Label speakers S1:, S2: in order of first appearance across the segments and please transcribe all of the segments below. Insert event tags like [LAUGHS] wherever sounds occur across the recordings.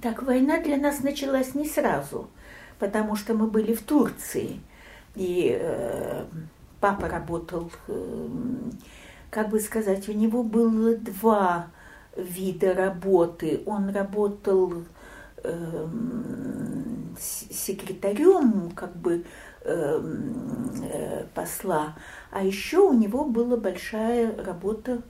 S1: Так, война для нас началась не сразу, потому что мы были в Турции, и э, папа работал, э, как бы сказать, у него было два вида работы. Он работал э, секретарем, как бы эм, э, посла, а еще у него была большая работа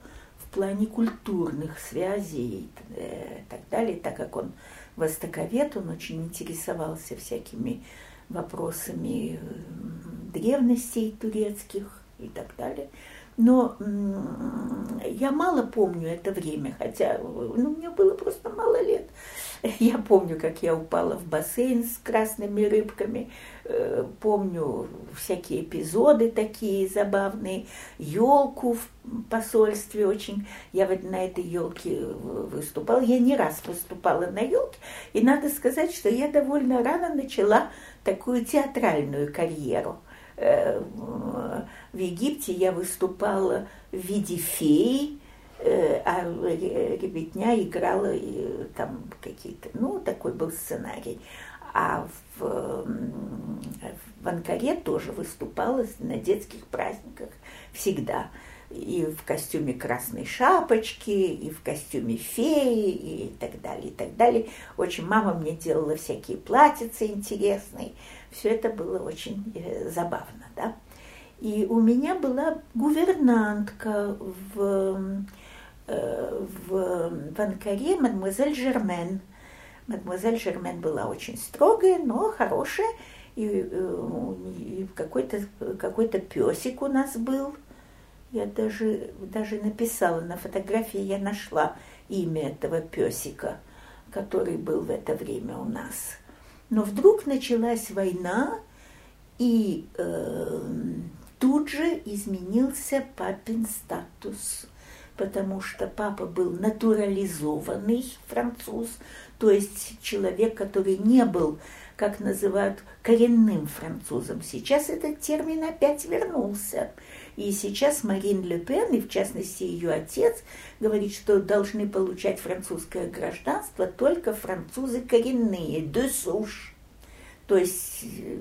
S1: в плане культурных связей и э, так далее, так как он востоковед, он очень интересовался всякими вопросами древностей турецких и так далее. Но я мало помню это время, хотя ну, мне было просто мало лет. Я помню, как я упала в бассейн с красными рыбками, э, помню всякие эпизоды такие забавные, елку в посольстве очень. Я вот на этой елке выступала, я не раз выступала на елке, и надо сказать, что я довольно рано начала такую театральную карьеру э, в Египте я выступала в виде феи, э, а ребятня играла там какие-то, ну, такой был сценарий. А в, в Анкаре тоже выступала на детских праздниках всегда. И в костюме красной шапочки, и в костюме феи, и так далее, и так далее. Очень мама мне делала всякие платьицы интересные. Все это было очень э, забавно, да. И у меня была гувернантка в, э, в, в Анкаре, мадемуазель Жермен. Мадемуазель Жермен была очень строгая, но хорошая. И, э, и какой-то какой песик у нас был. Я даже, даже написала, на фотографии я нашла имя этого песика, который был в это время у нас. Но вдруг началась война, и э, Тут же изменился папин статус, потому что папа был натурализованный француз, то есть человек, который не был, как называют, коренным французом. Сейчас этот термин опять вернулся. И сейчас Марин Ле Пен, и в частности ее отец, говорит, что должны получать французское гражданство только французы коренные, de souche то есть э,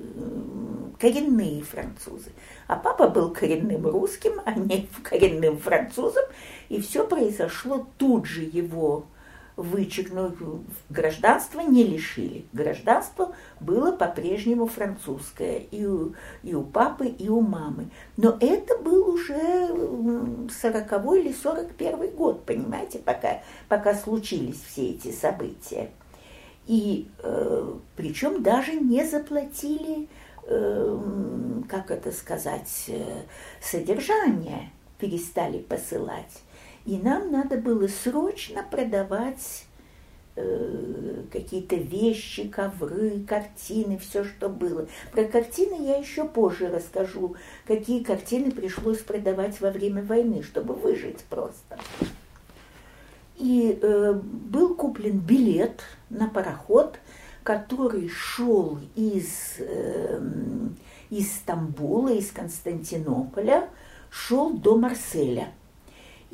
S1: коренные французы. А папа был коренным русским, а не [LAUGHS] коренным французом, и все произошло тут же его вычеркнуть, гражданство не лишили. Гражданство было по-прежнему французское и у, и у папы, и у мамы. Но это был уже 40 или 41 год, понимаете, пока, пока случились все эти события. И э, причем даже не заплатили, э, как это сказать, э, содержание, перестали посылать. И нам надо было срочно продавать э, какие-то вещи, ковры, картины, все, что было. Про картины я еще позже расскажу, какие картины пришлось продавать во время войны, чтобы выжить просто. И э, был куплен билет на пароход, который шел из, э, из Стамбула, из Константинополя, шел до Марселя.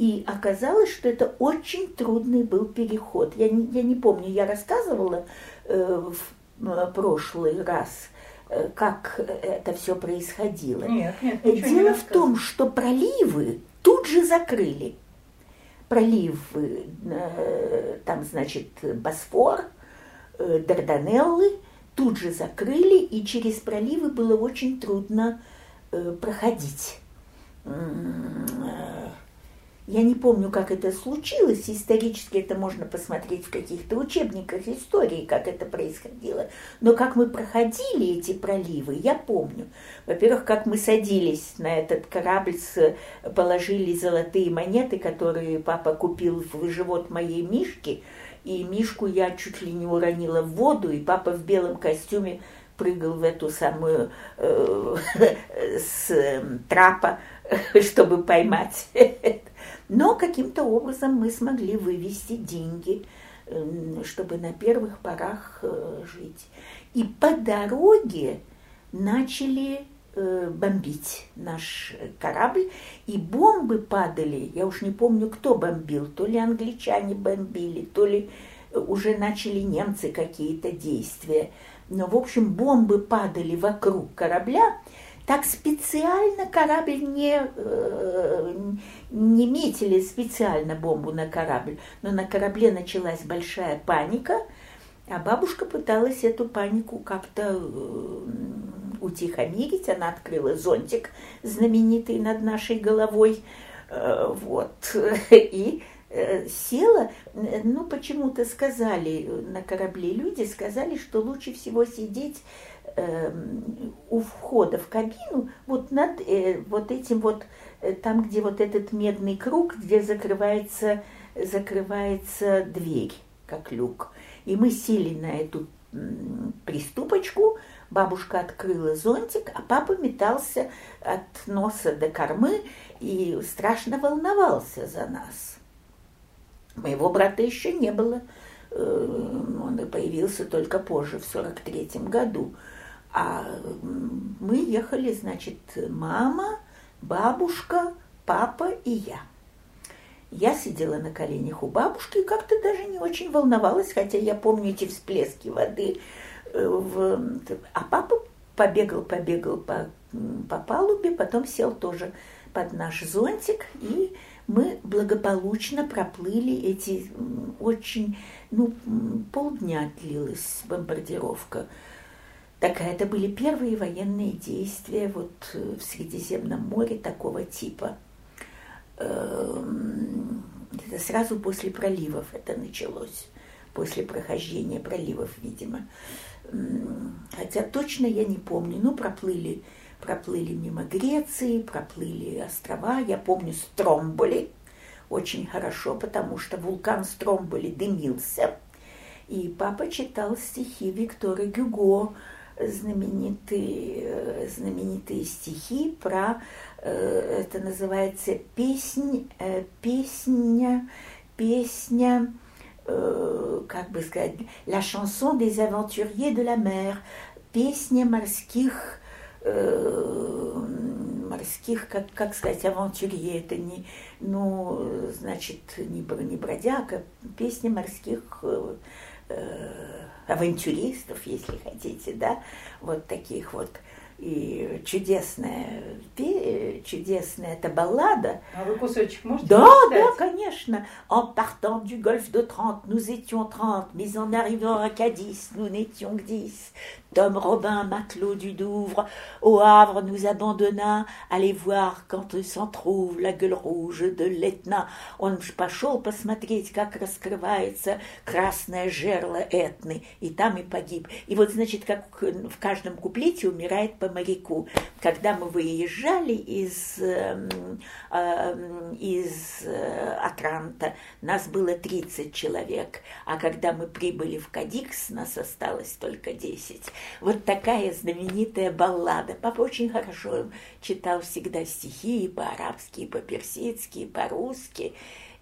S1: И оказалось, что это очень трудный был переход. Я не, я не помню, я рассказывала э, в э, прошлый раз, э, как это все происходило.
S2: Нет, нет,
S1: Дело
S2: не
S1: в том, что проливы тут же закрыли пролив, э, там, значит, Босфор, э, Дарданеллы, тут же закрыли, и через проливы было очень трудно э, проходить. Я не помню, как это случилось. Исторически это можно посмотреть в каких-то учебниках истории, как это происходило. Но как мы проходили эти проливы, я помню. Во-первых, как мы садились на этот корабль, положили золотые монеты, которые папа купил в живот моей Мишки. И Мишку я чуть ли не уронила в воду, и папа в белом костюме прыгал в эту самую э, [LAUGHS] с э, трапа, [LAUGHS] чтобы поймать [LAUGHS] но каким-то образом мы смогли вывести деньги, чтобы на первых порах э, жить. И по дороге начали э, бомбить наш корабль, и бомбы падали, я уж не помню, кто бомбил, то ли англичане бомбили, то ли уже начали немцы какие-то действия. Но, в общем, бомбы падали вокруг корабля, так специально корабль не, э, не метили специально бомбу на корабль, но на корабле началась большая паника, а бабушка пыталась эту панику как-то э, утихомирить. Она открыла зонтик знаменитый над нашей головой, э, вот, [LAUGHS] и села, ну, почему-то сказали на корабле люди, сказали, что лучше всего сидеть Эм, у входа в кабину, вот над э, вот этим вот, э, там, где вот этот медный круг, где закрывается, закрывается дверь, как люк. И мы сели на эту приступочку, бабушка открыла зонтик, а папа метался от носа до кормы и страшно волновался за нас. Моего брата еще не было, э, он появился только позже, в сорок третьем году. А мы ехали, значит, мама, бабушка, папа и я. Я сидела на коленях у бабушки и как-то даже не очень волновалась, хотя я помню эти всплески воды. Э, в... А папа побегал, побегал по, по палубе, потом сел тоже под наш зонтик, и мы благополучно проплыли эти очень, ну, полдня длилась бомбардировка такая. Это были первые военные действия вот э, в Средиземном море такого типа. Эм, это сразу после проливов это началось, после прохождения проливов, видимо. Хотя точно я не помню. Ну, проплыли, проплыли мимо Греции, проплыли острова. Я помню Стромболи очень хорошо, потому что вулкан Стромболи дымился. И папа читал стихи Виктора Гюго, знаменитые, э, знаменитые стихи про, э, это называется песнь, э, песня, песня, как бы сказать, la chanson des aventuriers de la mer, песня морских, морских, как, как сказать, авантюрье, это не, ну, значит, не, не бродяга, песня морских авантюристов, если хотите, да, вот таких вот. И чудесная, чудесная эта баллада.
S2: А вы кусочек можете
S1: Да, да, конечно. En partant du golfe de Trente, nous étions trente, mais en arrivant à Cadiz, nous n'étions que dix. Tom Robin, matelot du Douvre, au Havre nous abandonna. Allez voir quand s'en trouve la gueule rouge de l'Этна. Он пошел посмотреть, как раскрывается красное жерло Этны, и там и погиб. И вот, значит, как в каждом куплете умирает по моряку. Когда мы выезжали из, э, э, из э, Атранта, нас было 30 человек, а когда мы прибыли в Кадикс, нас осталось только 10. Вот такая знаменитая баллада. Папа очень хорошо читал всегда стихи и по-арабски, и по-персидски, и по-русски.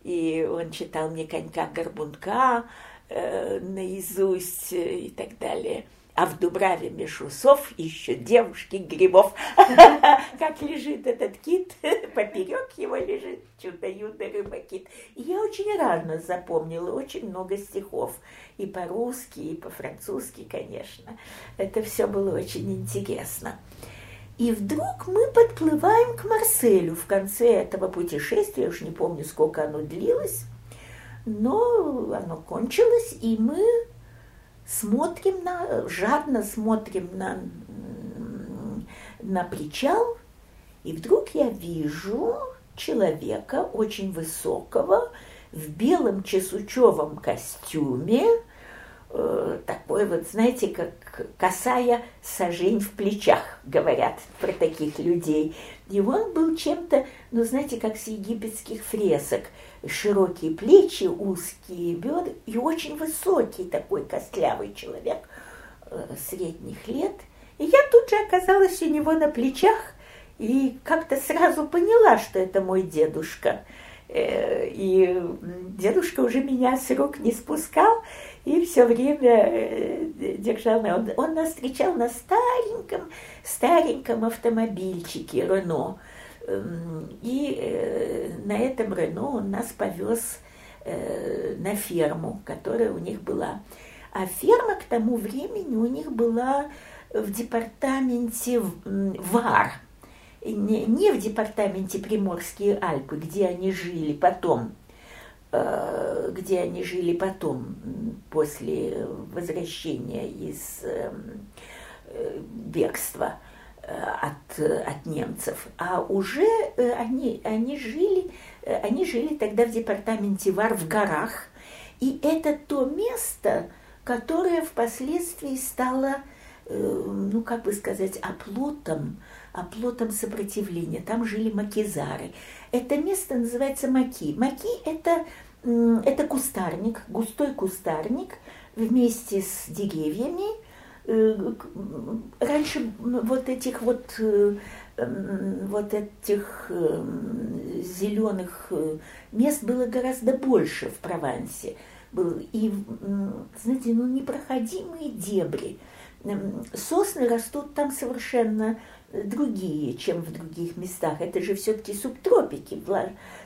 S1: И он читал мне «Конька-горбунка» э, наизусть и так далее – а в Дубраве меж еще девушки грибов. [LAUGHS] Как лежит этот кит, [LAUGHS] поперек его лежит чудо-юдо рыба-кит. И я очень рано запомнила очень много стихов. И по-русски, и по-французски, конечно. Это все было очень интересно. И вдруг мы подплываем к Марселю в конце этого путешествия, уж не помню, сколько оно длилось, но оно кончилось, и мы смотрим на, жадно смотрим на, на причал, и вдруг я вижу человека очень высокого в белом чесучевом костюме, э, такой вот, знаете, как косая сажень в плечах, говорят про таких людей. И он был чем-то, ну, знаете, как с египетских фресок – широкие плечи, узкие бедра и очень высокий такой костлявый человек э, средних лет. И я тут же оказалась у него на плечах и как-то сразу поняла, что это мой дедушка. Э, и дедушка уже меня с рук не спускал и все время э, держал. Он, он нас встречал на стареньком, стареньком автомобильчике Рено. Эм, и э, на этом Рено он нас повез э, на ферму, которая у них была. А ферма к тому времени у них была в департаменте ВАР, не, в департаменте Приморские Альпы, где они жили потом, э, где они жили потом, после возвращения из эм, бегства от, от немцев, а уже они, они, жили, они жили тогда в департаменте Вар в горах, и это то место, которое впоследствии стало Э, ну, как бы сказать, оплотом, оплотом сопротивления. Там жили макизары. Это место называется Маки. Маки – это, это кустарник, густой кустарник вместе с деревьями. Э, раньше вот этих вот э, вот этих зеленых мест было гораздо больше в Провансе. И, знаете, ну, непроходимые дебри – сосны растут там совершенно другие, чем в других местах. Это же все-таки субтропики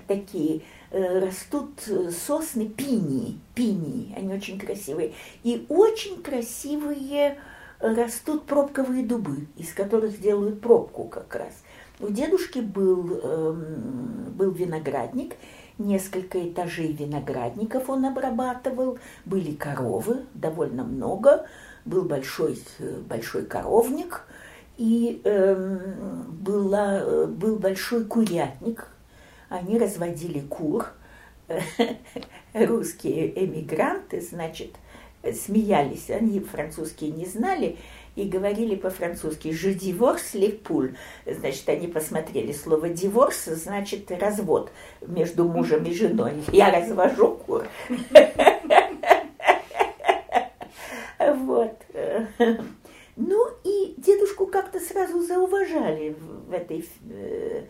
S1: такие. Э, растут сосны пинии, пинии, они очень красивые. И очень красивые растут пробковые дубы, из которых делают пробку как раз. У дедушки был, эм, был виноградник, несколько этажей виноградников он обрабатывал, были коровы, довольно много, был большой, большой коровник, и э, была, был большой курятник. Они разводили кур. [LAUGHS] Русские эмигранты, значит, смеялись, они французские не знали, и говорили по-французски «je divorce les poules». Значит, они посмотрели слово «диворс», значит, развод между мужем и женой. [LAUGHS] Я развожу кур. [LAUGHS] Вот. Ну и дедушку как-то сразу зауважали в этой э,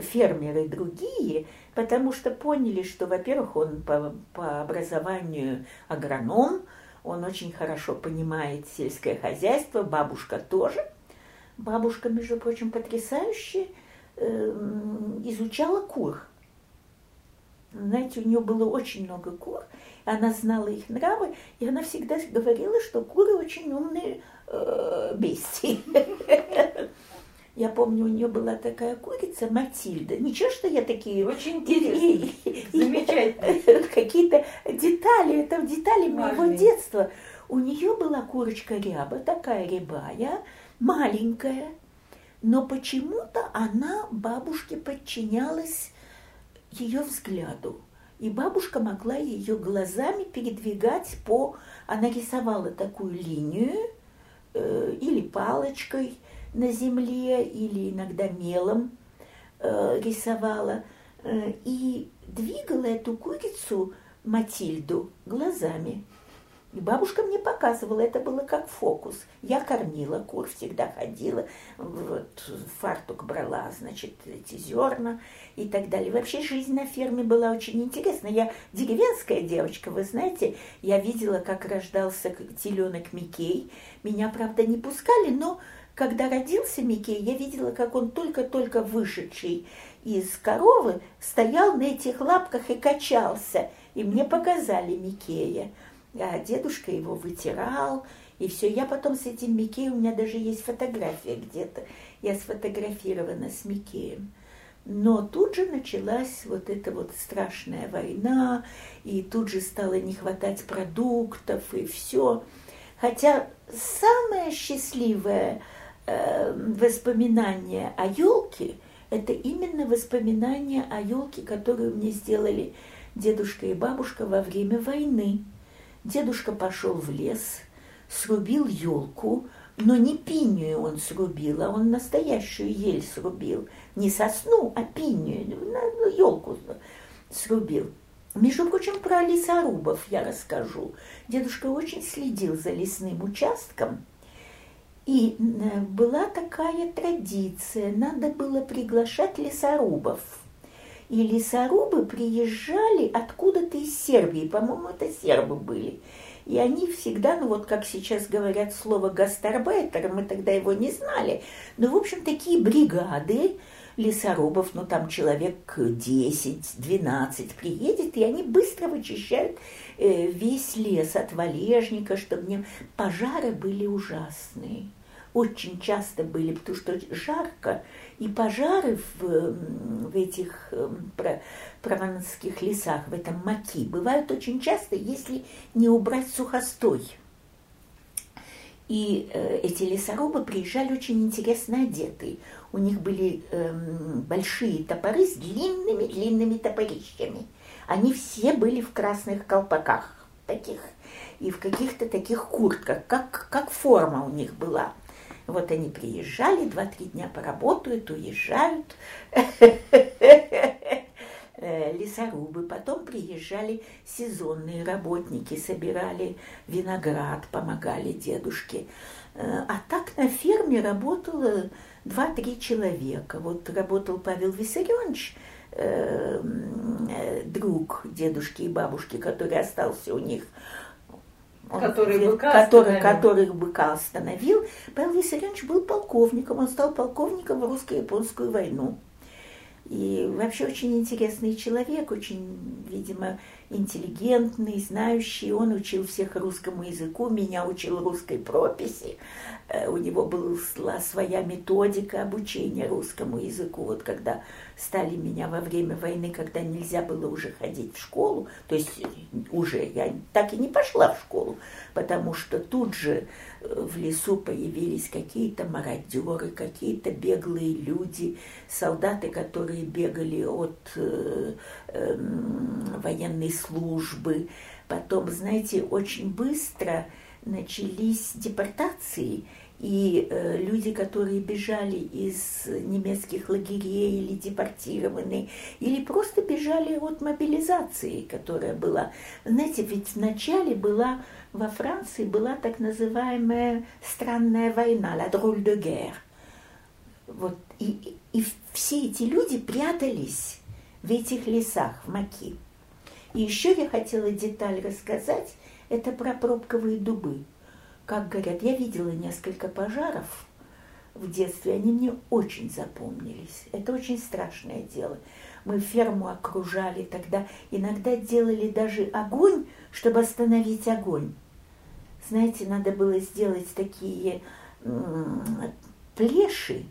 S1: фермеры другие, потому что поняли, что, во-первых, он по, по образованию агроном, он очень хорошо понимает сельское хозяйство, бабушка тоже. Бабушка, между прочим, потрясающе э, изучала кур. Знаете, у нее было очень много кур, она знала их нравы, и она всегда говорила, что куры очень умные э, бестии. [LAUGHS] Я помню, у нее была такая курица Матильда. Ничего, что я такие...
S2: Очень интересно. [LAUGHS] Замечательно. [LAUGHS]
S1: Какие-то детали, это детали моего детства. У нее была курочка ряба, такая рябая, маленькая, но почему-то она бабушке подчинялась ее взгляду. И бабушка могла ее глазами передвигать по... Она рисовала такую линию э, или палочкой на земле, или иногда мелом э, рисовала. Э, и двигала эту курицу Матильду глазами. И бабушка мне показывала, это было как фокус. Я кормила кур, всегда ходила, вот фартук брала, значит, эти зерна и так далее. Вообще жизнь на ферме была очень интересна. Я деревенская девочка, вы знаете, я видела, как рождался теленок Микей. Меня, правда, не пускали, но когда родился Микей, я видела, как он только-только вышедший из коровы стоял на этих лапках и качался. И мне показали Микея а дедушка его вытирал, и все. Я потом с этим Микеем, у меня даже есть фотография где-то, я сфотографирована с Микеем. Но тут же началась вот эта вот страшная война, и тут же стало не хватать продуктов, и все. Хотя самое счастливое э, воспоминание о елке – это именно воспоминание о елке, которую мне сделали дедушка и бабушка во время войны. Дедушка пошел в лес, срубил елку, но не пинию он срубил, а он настоящую ель срубил. Не сосну, а пинию, елку срубил. Между прочим, про лесорубов я расскажу. Дедушка очень следил за лесным участком. И э, была такая традиция, надо было приглашать лесорубов – и лесорубы приезжали откуда-то из Сербии, по-моему, это сербы были. И они всегда, ну вот как сейчас говорят слово гастарбайтер, мы тогда его не знали, но, в общем, такие бригады, лесорубов, ну там человек 10-12 приедет, и они быстро вычищают э, весь лес от валежника, чтобы не... Пожары были ужасные. Очень часто были, потому что жарко, и пожары в, в этих эм, прованских лесах, в этом маки, бывают очень часто, если не убрать сухостой. И э, эти лесорубы приезжали очень интересно одетые. У них были э, большие топоры с длинными-длинными топорищами. Они все были в красных колпаках таких и в каких-то таких куртках, как, как форма у них была. Вот они приезжали, два-три дня поработают, уезжают. Э, лесорубы, потом приезжали сезонные работники, собирали виноград, помогали дедушке. Э, а так на ферме работало два-три человека. Вот работал Павел Виссарионович, э, друг дедушки и бабушки, который остался у них
S2: он, который, быка
S1: который, который быка остановил. Павел Виссарионович был полковником, он стал полковником в русско-японскую войну. И вообще очень интересный человек, очень, видимо, интеллигентный, знающий. Он учил всех русскому языку, меня учил русской прописи. Э, у него была своя методика обучения русскому языку. Вот когда стали меня во время войны, когда нельзя было уже ходить в школу, то есть уже я так и не пошла в школу, потому что тут же э, в лесу появились какие-то мародеры, какие-то беглые люди, солдаты, которые бегали от э, э, военной службы. Потом, знаете, очень быстро начались депортации, и э, люди, которые бежали из немецких лагерей или депортированы, или просто бежали от мобилизации, которая была. Знаете, ведь вначале была во Франции была так называемая странная война, la drôle de guerre. Вот, и, и, все эти люди прятались в этих лесах, в Маки. И еще я хотела деталь рассказать, это про пробковые дубы как говорят, я видела несколько пожаров в детстве, они мне очень запомнились. Это очень страшное дело. Мы ферму окружали тогда, иногда делали даже огонь, чтобы остановить огонь. Знаете, надо было сделать такие плеши,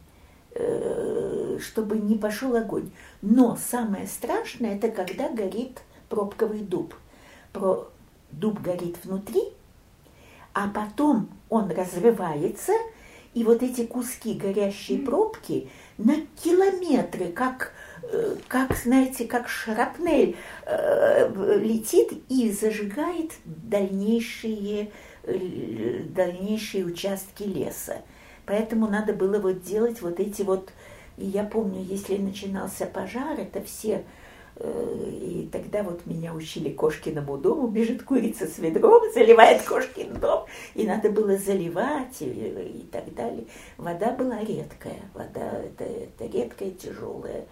S1: э, чтобы не пошел огонь. Но самое страшное, это когда горит пробковый дуб. Про дуб горит внутри, а потом он разрывается, и вот эти куски горящей пробки на километры, как, э, как знаете, как шрапнель э, летит и зажигает дальнейшие, э, дальнейшие участки леса. Поэтому надо было вот делать вот эти вот, и я помню, если начинался пожар, это все и тогда вот меня учили кошкиному дому, бежит курица с ведром, [LAUGHS] заливает кошкин дом, и надо было заливать и, и так далее. Вода была редкая, вода это, это редкая, тяжелая,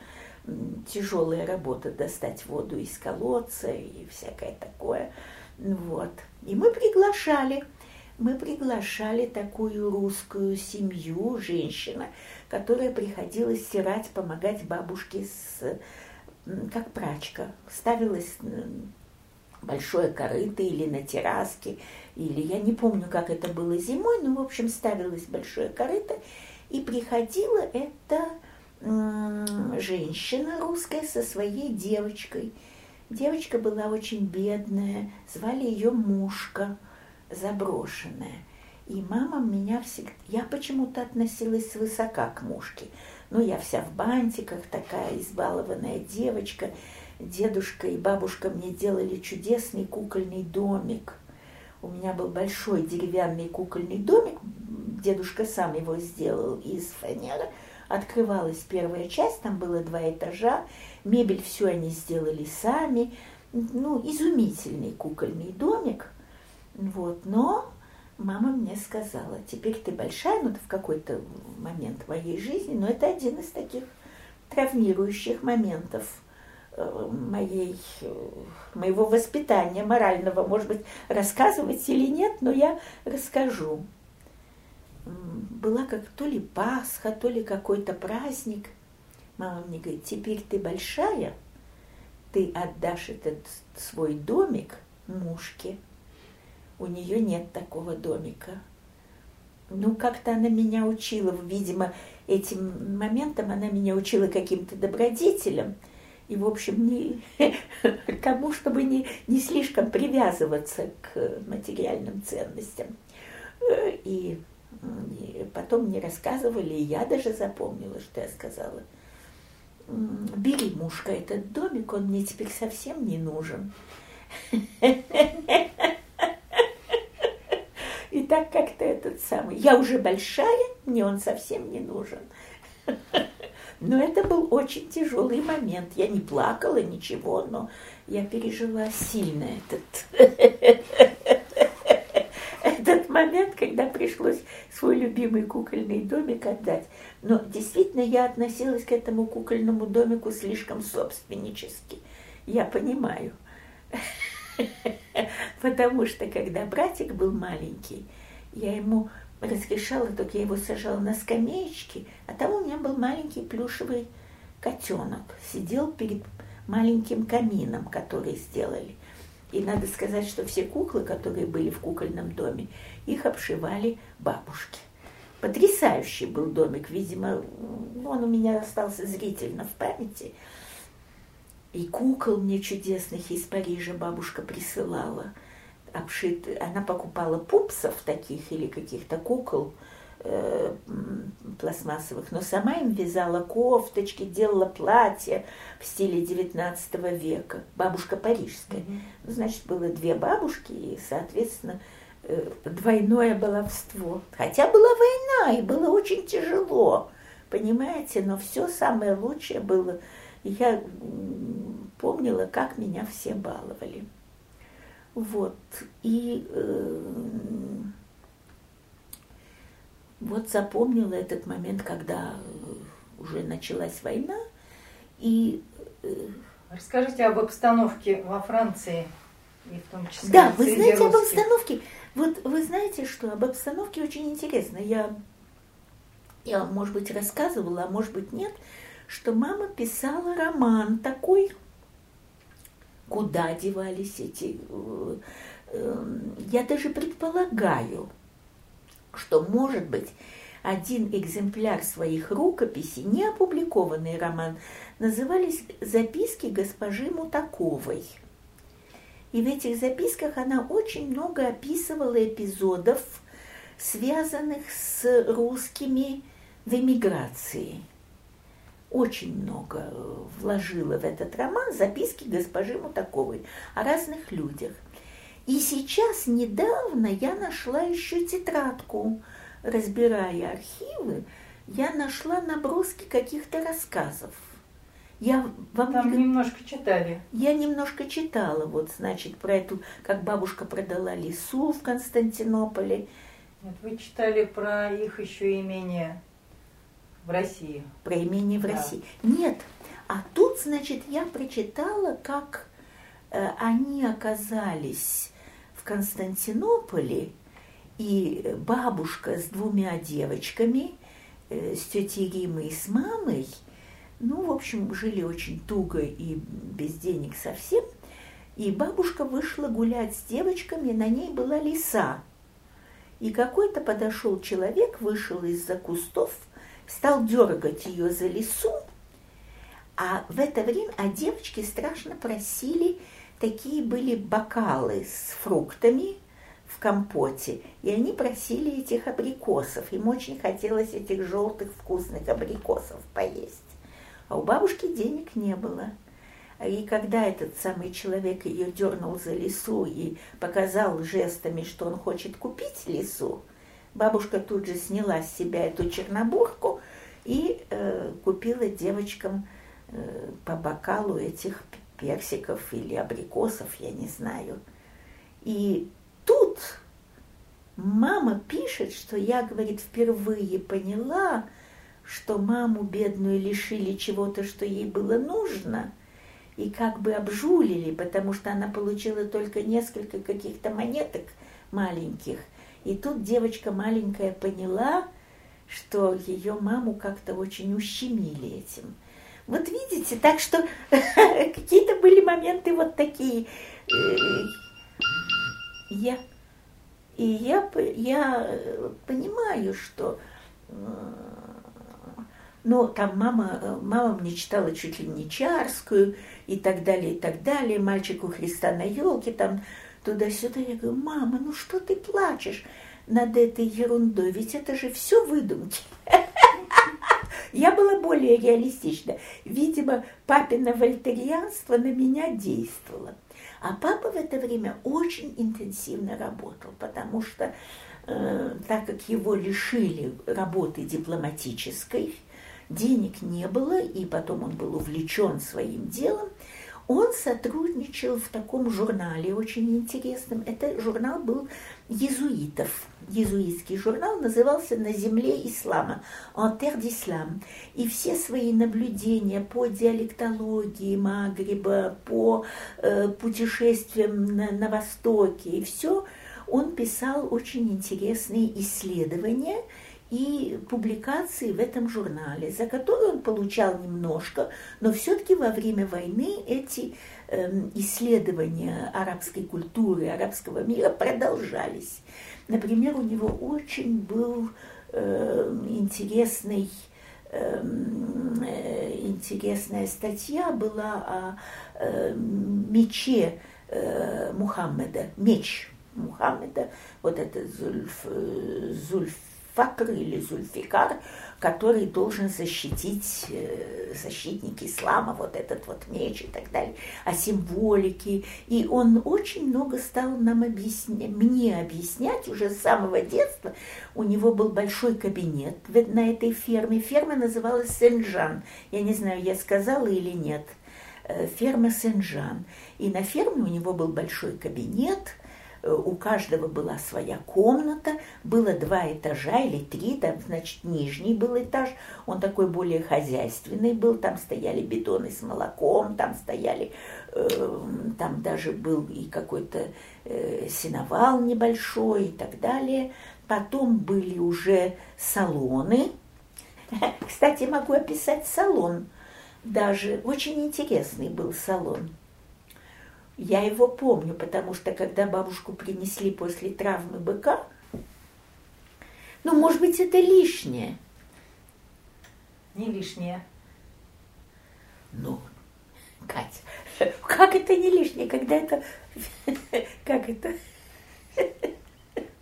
S1: тяжелая работа достать воду из колодца и всякое такое. Вот. И мы приглашали, мы приглашали такую русскую семью, женщина, которая приходила стирать, помогать бабушке с как прачка, ставилась большое корыто или на терраске, или я не помню, как это было зимой, но, в общем, ставилось большое корыто, и приходила эта женщина русская со своей девочкой. Девочка была очень бедная, звали ее Мушка, заброшенная. И мама меня всегда... Я почему-то относилась свысока к Мушке. Ну, я вся в бантиках, такая избалованная девочка. Дедушка и бабушка мне делали чудесный кукольный домик. У меня был большой деревянный кукольный домик. Дедушка сам его сделал из фанеры. Открывалась первая часть, там было два этажа. Мебель все они сделали сами. Ну, изумительный кукольный домик. Вот, но мама мне сказала, теперь ты большая, ну, в какой-то момент моей жизни, но это один из таких травмирующих моментов э, моей, моего воспитания морального. Может быть, рассказывать или нет, но я расскажу. Была как то ли Пасха, то ли какой-то праздник. Мама мне говорит, теперь ты большая, ты отдашь этот свой домик мушке. У нее нет такого домика. Ну, как-то она меня учила, видимо, этим моментом она меня учила каким-то добродетелям. И, в общем, не, [LAUGHS] тому, чтобы не, не слишком привязываться к материальным ценностям. И, и потом мне рассказывали, и я даже запомнила, что я сказала. Бери, мушка, этот домик, он мне теперь совсем не нужен. [LAUGHS] И так как-то этот самый. Я уже большая, мне он совсем не нужен. [LAUGHS] Но это был очень тяжелый момент. Я не плакала, ничего, но я пережила сильно этот, [LAUGHS] этот момент, когда пришлось свой любимый кукольный домик отдать. Но действительно я относилась к этому кукольному домику слишком собственнически. Я понимаю. [LAUGHS] [LAUGHS] Потому что когда братик был маленький, я ему разрешала, только я его сажала на скамеечке, а там у меня был маленький плюшевый котенок, сидел перед маленьким камином, который сделали. И надо сказать, что все куклы, которые были в кукольном доме, их обшивали бабушки. Потрясающий был домик, видимо, он у меня остался зрительно в памяти. И кукол мне чудесных из Парижа бабушка присылала. Обшит, она покупала пупсов таких или каких-то кукол э, пластмассовых, но сама им вязала кофточки, делала платья в стиле XIX века. Бабушка парижская. Mm-hmm. Значит, было две бабушки, и, соответственно, э, двойное баловство. Хотя была война, и было очень тяжело, понимаете, но все самое лучшее было я помнила, как меня все баловали. Вот. И э, вот запомнила этот момент, когда уже началась война. И
S2: э, Расскажите об обстановке во Франции и в том числе.
S1: Да, вы знаете русских. об обстановке. Вот вы знаете, что об обстановке очень интересно. Я, я, может быть, рассказывала, а может быть, нет что мама писала роман такой, куда девались эти... Э, эм, я даже предполагаю, что, может быть, один экземпляр своих рукописей, не опубликованный роман, назывались «Записки госпожи Мутаковой». И в этих записках она очень много описывала эпизодов, связанных с русскими в эмиграции – очень много э, вложила в этот роман записки госпожи Мутаковой о разных людях. И сейчас, недавно, я нашла еще тетрадку, разбирая архивы, я нашла наброски каких-то рассказов.
S2: Я вам Там не... немножко читали.
S1: Я немножко читала, вот, значит, про эту, как бабушка продала лесу в Константинополе.
S2: Нет, вы читали про их еще имение в России.
S1: Про имение в да. России. Нет. А тут, значит, я прочитала, как э, они оказались в Константинополе, и бабушка с двумя девочками, э, с тетей Римой и с мамой, ну, в общем, жили очень туго и без денег совсем. И бабушка вышла гулять с девочками, на ней была лиса. И какой-то подошел человек, вышел из-за кустов – стал дергать ее за лесу, а в это время, а девочки страшно просили, такие были бокалы с фруктами в компоте, и они просили этих абрикосов. Им очень хотелось этих желтых вкусных абрикосов поесть. А у бабушки денег не было. И когда этот самый человек ее дернул за лесу и показал жестами, что он хочет купить лесу, Бабушка тут же сняла с себя эту чернобурку и э, купила девочкам э, по бокалу этих персиков или абрикосов, я не знаю. И тут мама пишет, что я, говорит, впервые поняла, что маму бедную лишили чего-то, что ей было нужно, и как бы обжулили, потому что она получила только несколько каких-то монеток маленьких – и тут девочка маленькая поняла, что ее маму как-то очень ущемили этим. Вот видите, так что [LAUGHS] какие-то были моменты вот такие. Э, я, и я, я понимаю, что ну, там мама, мама мне читала чуть ли не Чарскую и так далее, и так далее. Мальчик у Христа на елке, там туда-сюда. Я говорю, мама, ну что ты плачешь над этой ерундой? Ведь это же все выдумки. [LAUGHS] Я была более реалистична. Видимо, папино вольтерианство на меня действовало. А папа в это время очень интенсивно работал, потому что э, так как его лишили работы дипломатической, денег не было, и потом он был увлечен своим делом, он сотрудничал в таком журнале очень интересном. Это журнал был езуитов. Езуитский журнал назывался «На земле ислама» «En terre d'islam». И все свои наблюдения по диалектологии Магриба, по э, путешествиям на, на Востоке и все, он писал очень интересные исследования – и публикации в этом журнале, за которые он получал немножко, но все-таки во время войны эти э, исследования арабской культуры, арабского мира продолжались. Например, у него очень был э, интересный эм, э, интересная статья была о мече э, Мухаммеда, меч Мухаммеда, вот этот Зульф, э, Зульф Факр или Зульфикар, который должен защитить э, защитник ислама, вот этот вот меч и так далее, о символике. И он очень много стал нам объяснять, мне объяснять уже с самого детства. У него был большой кабинет на этой ферме. Ферма называлась Сен-Жан. Я не знаю, я сказала или нет. Э, ферма Сен-Жан. И на ферме у него был большой кабинет – у каждого была своя комната, было два этажа или три, там, значит, нижний был этаж, он такой более хозяйственный был, там стояли бетоны с молоком, там стояли, э, там даже был и какой-то э, сеновал небольшой и так далее. Потом были уже салоны. [LAUGHS] Кстати, могу описать салон. Даже очень интересный был салон. Я его помню, потому что когда бабушку принесли после травмы быка, ну, может быть, это лишнее.
S2: Не лишнее.
S1: Ну, Катя, [LAUGHS] как это не лишнее, когда это... [LAUGHS] Как это?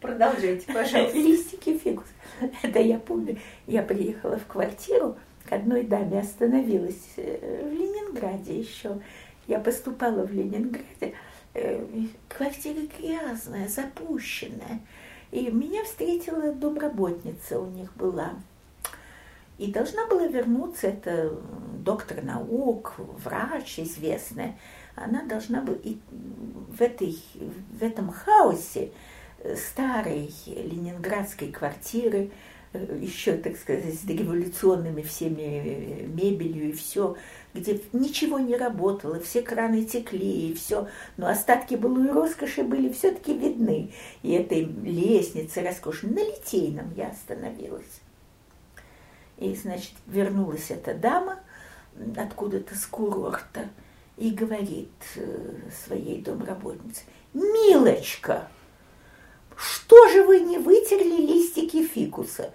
S2: Продолжайте, пожалуйста.
S1: Листики фикус. Да, я помню, я приехала в квартиру к одной даме, остановилась э, в Ленинграде еще. Я поступала в Ленинграде, э, квартира грязная, запущенная. И меня встретила домработница у них была. И должна была вернуться, это доктор наук, врач известная. Она должна была и в, этой, в этом хаосе э, старой ленинградской квартиры, еще, так сказать, с революционными всеми мебелью и все, где ничего не работало, все краны текли и все, но остатки былой роскоши были все-таки видны. И этой лестницы роскошной на Литейном я остановилась. И, значит, вернулась эта дама откуда-то с курорта и говорит э, своей домработнице, «Милочка, что же вы не вытерли листики фикуса?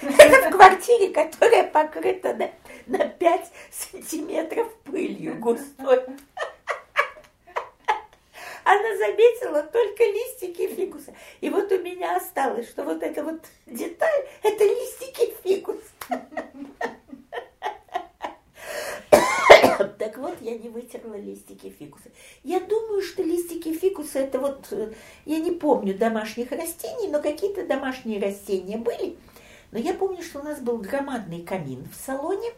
S1: Это в квартире, которая покрыта на, на 5 сантиметров пылью густой. Она заметила только листики фикуса. И вот у меня осталось, что вот эта вот деталь, это листики фикуса. Так вот, я не вытерла листики фикуса. Я думаю, что листики фикуса это вот, э, я не помню домашних растений, но какие-то домашние растения были. Но я помню, что у нас был громадный камин в салоне,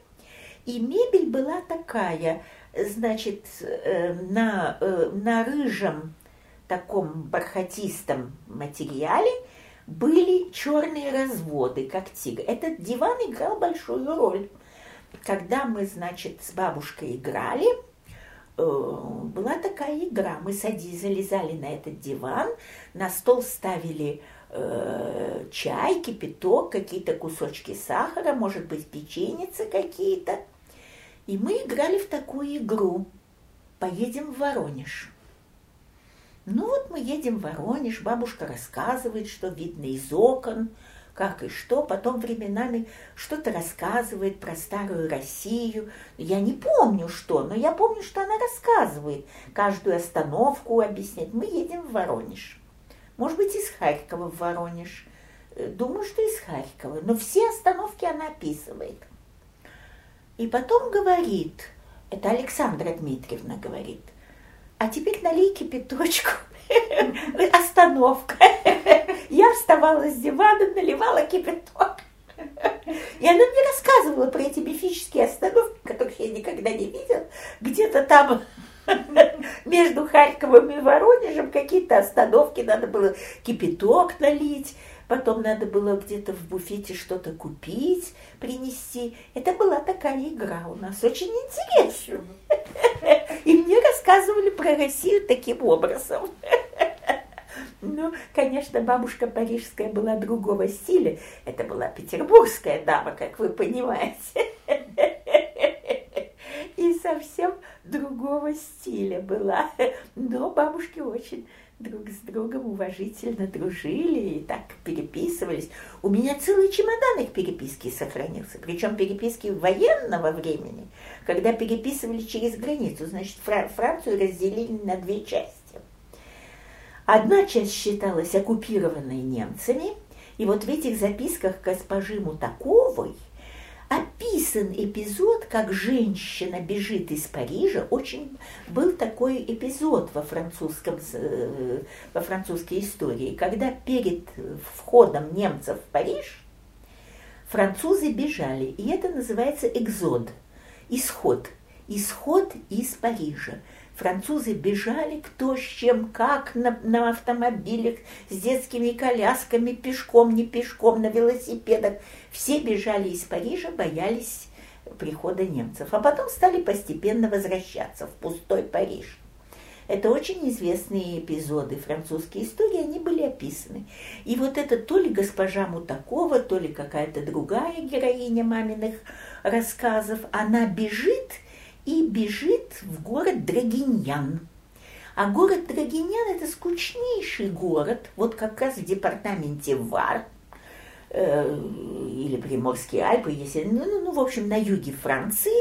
S1: и мебель была такая, значит, э, на, э, на рыжем таком бархатистом материале были черные разводы, как тигр. Этот диван играл большую роль когда мы, значит, с бабушкой играли, э, была такая игра. Мы садились, залезали на этот диван, на стол ставили э, чай, кипяток, какие-то кусочки сахара, может быть, печеницы какие-то. И мы играли в такую игру. Поедем в Воронеж. Ну вот мы едем в Воронеж, бабушка рассказывает, что видно из окон, как и что, потом временами что-то рассказывает про старую Россию. Я не помню что, но я помню, что она рассказывает. Каждую остановку объясняет. Мы едем в Воронеж. Может быть, из Харькова в Воронеж. Э, думаю, что из Харькова. Но все остановки она описывает. И потом говорит, это Александра Дмитриевна говорит, а теперь налей кипяточку. [LAUGHS] Остановка. [LAUGHS] Я вставала с дивана, наливала кипяток. И она мне рассказывала про эти мифические остановки, которых я никогда не видела. Где-то там [LAUGHS] между Харьковом и Воронежем какие-то остановки, надо было кипяток налить, потом надо было где-то в буфете что-то купить, принести. Это была такая игра у нас, очень интересная. И мне рассказывали про Россию таким образом. Ну, конечно, бабушка парижская была другого стиля. Это была петербургская дама, как вы понимаете. И совсем другого стиля была. Но бабушки очень друг с другом уважительно дружили и так переписывались. У меня целый чемодан их переписки сохранился, причем переписки военного времени, когда переписывали через границу. Значит, Францию разделили на две части. Одна часть считалась оккупированной немцами, и вот в этих записках госпожи Мутаковой – описан эпизод, как женщина бежит из Парижа. Очень был такой эпизод во, французском, э, во французской истории, когда перед входом немцев в Париж французы бежали, и это называется экзод, исход, исход из Парижа. Французы бежали кто с чем, как, на, на автомобилях, с детскими колясками, пешком, не пешком, на велосипедах. Все бежали из Парижа, боялись прихода немцев, а потом стали постепенно возвращаться в пустой Париж. Это очень известные эпизоды французской истории, они были описаны. И вот это то ли госпожа Мутакова, то ли какая-то другая героиня маминых рассказов, она бежит – и бежит в город Драгиньян. А город Драгиньян – это скучнейший город, вот как раз в департаменте Вар, э, или Приморские Альпы, если, ну, ну, ну, в общем, на юге Франции,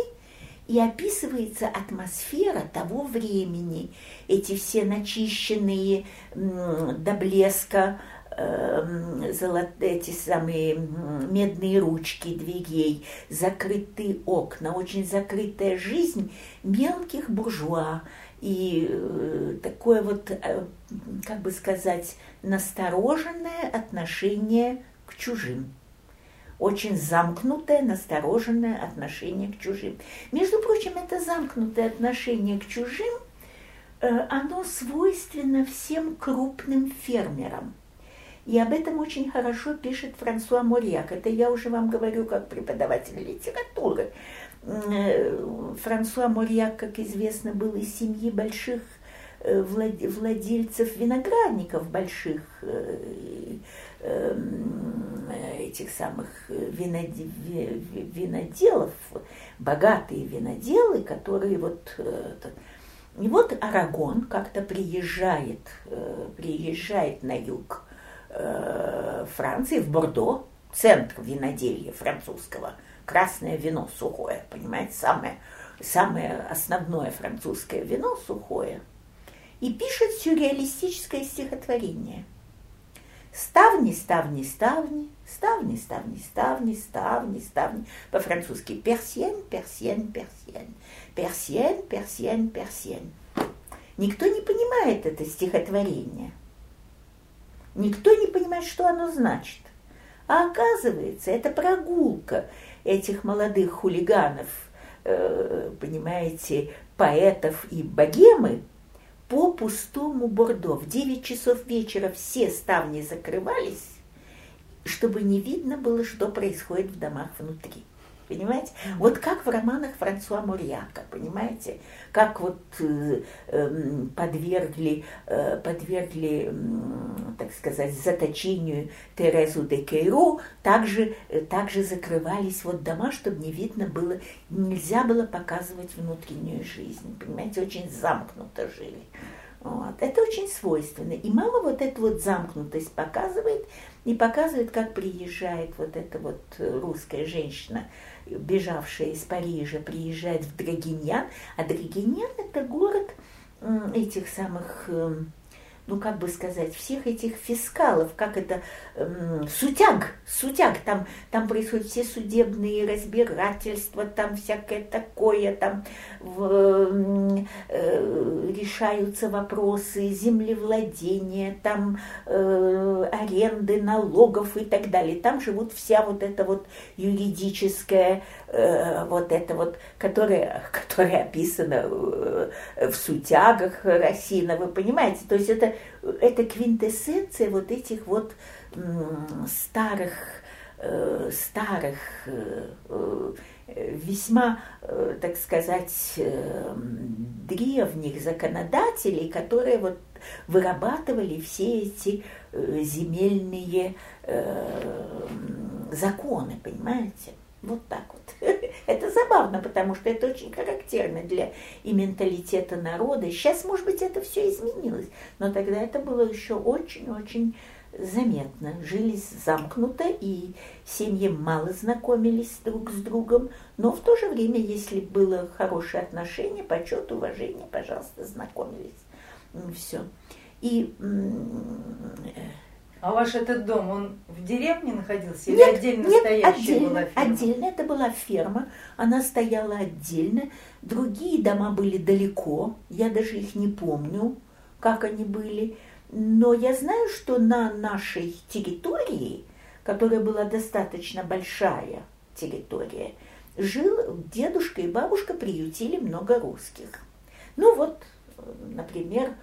S1: и описывается атмосфера того времени, эти все начищенные до блеска Эм, золот, эти самые медные ручки дверей, закрытые окна, очень закрытая жизнь мелких буржуа и э, такое вот, э, как бы сказать, настороженное отношение к чужим. Очень замкнутое, настороженное отношение к чужим. Между прочим, это замкнутое отношение к чужим, э, оно свойственно всем крупным фермерам – и об этом очень хорошо пишет Франсуа Морьяк. Это я уже вам говорю как преподаватель литературы. Э, Франсуа Морьяк, как известно, был из семьи больших э, владельцев виноградников больших этих самых виноделов, богатые виноделы, которые вот и вот Арагон как-то приезжает, приезжает на юг э, Франции, в Бордо, центр виноделья французского, красное вино сухое, понимаете, самое, самое основное французское вино сухое, и пишет сюрреалистическое стихотворение. Ставни, ставни, ставни, ставни, ставни, ставни, ставни, ставни. По-французски персиен, персиен, персиен, персиен, персиен, персиен. Никто не понимает это стихотворение – Никто не понимает, что оно значит. А оказывается, это прогулка этих молодых хулиганов, э, понимаете, поэтов и богемы по пустому Бордо. В 9 часов вечера все ставни закрывались, чтобы не видно было, что происходит в домах внутри. Понимаете? Вот как в романах Франсуа Мурьяка, понимаете? Как вот э, э, подвергли, э, подвергли, э, так сказать, заточению Терезу де Кейру, также, э, также закрывались вот дома, чтобы не видно было, нельзя было показывать внутреннюю жизнь. Понимаете, очень замкнуто жили. Вот. Это очень свойственно. И мама вот эту вот замкнутость показывает, и показывает, как приезжает вот эта вот русская женщина, бежавшая из Парижа, приезжает в Драгиньян. А Драгиньян – это город этих самых эм, ну, как бы сказать, всех этих фискалов, как это, эм, сутяг, сутяг, там, там происходят все судебные разбирательства, там всякое такое, там в, э, решаются вопросы землевладения, там э, аренды, налогов и так далее. Там живут вся вот эта вот юридическая, э, вот это вот, которая, которая описана э, в сутягах Рассина, вы понимаете? То есть это это, квинтэссенция вот этих вот старых, э, старых, э, э, весьма, так сказать, древних законодателей, которые вот вырабатывали все эти земельные законы, понимаете? Вот так вот. [LAUGHS] Это забавно, потому что это очень характерно для и менталитета народа. Сейчас, может быть, это все изменилось, но тогда это было еще очень-очень заметно. Жили замкнуто, и семьи мало знакомились друг с другом, но в то же время, если было хорошее отношение, почет, уважение, пожалуйста, знакомились. Все. И
S2: а ваш этот дом, он в деревне находился или
S1: нет,
S2: отдельно
S1: нет,
S2: стоящая
S1: отдельно,
S2: была ферма?
S1: Отдельно, это была ферма, она стояла отдельно. Другие дома были далеко, я даже их не помню, как они были. Но я знаю, что на нашей территории, которая была достаточно большая территория, жил дедушка и бабушка приютили много русских. Ну вот, например, э,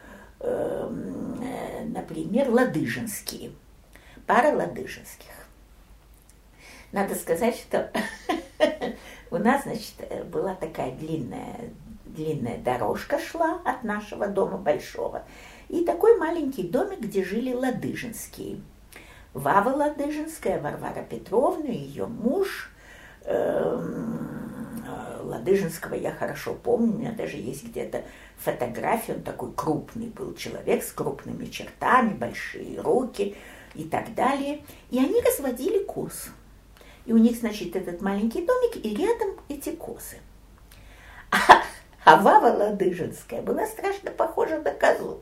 S1: например, ладыжинские, пара ладыжинских. Надо сказать, что [LAUGHS] у нас, значит, была такая длинная, длинная дорожка шла от нашего дома большого, и такой маленький домик, где жили ладыжинские. Вава Ладыжинская, Варвара Петровна, ее муж, эм, Ладыжинского я хорошо помню, у меня даже есть где-то фотографии, он такой крупный был человек с крупными чертами, большие руки и так далее. И они разводили коз. И у них, значит, этот маленький домик, и рядом эти козы. А, а Вава Ладыжинская была страшно похожа на козу.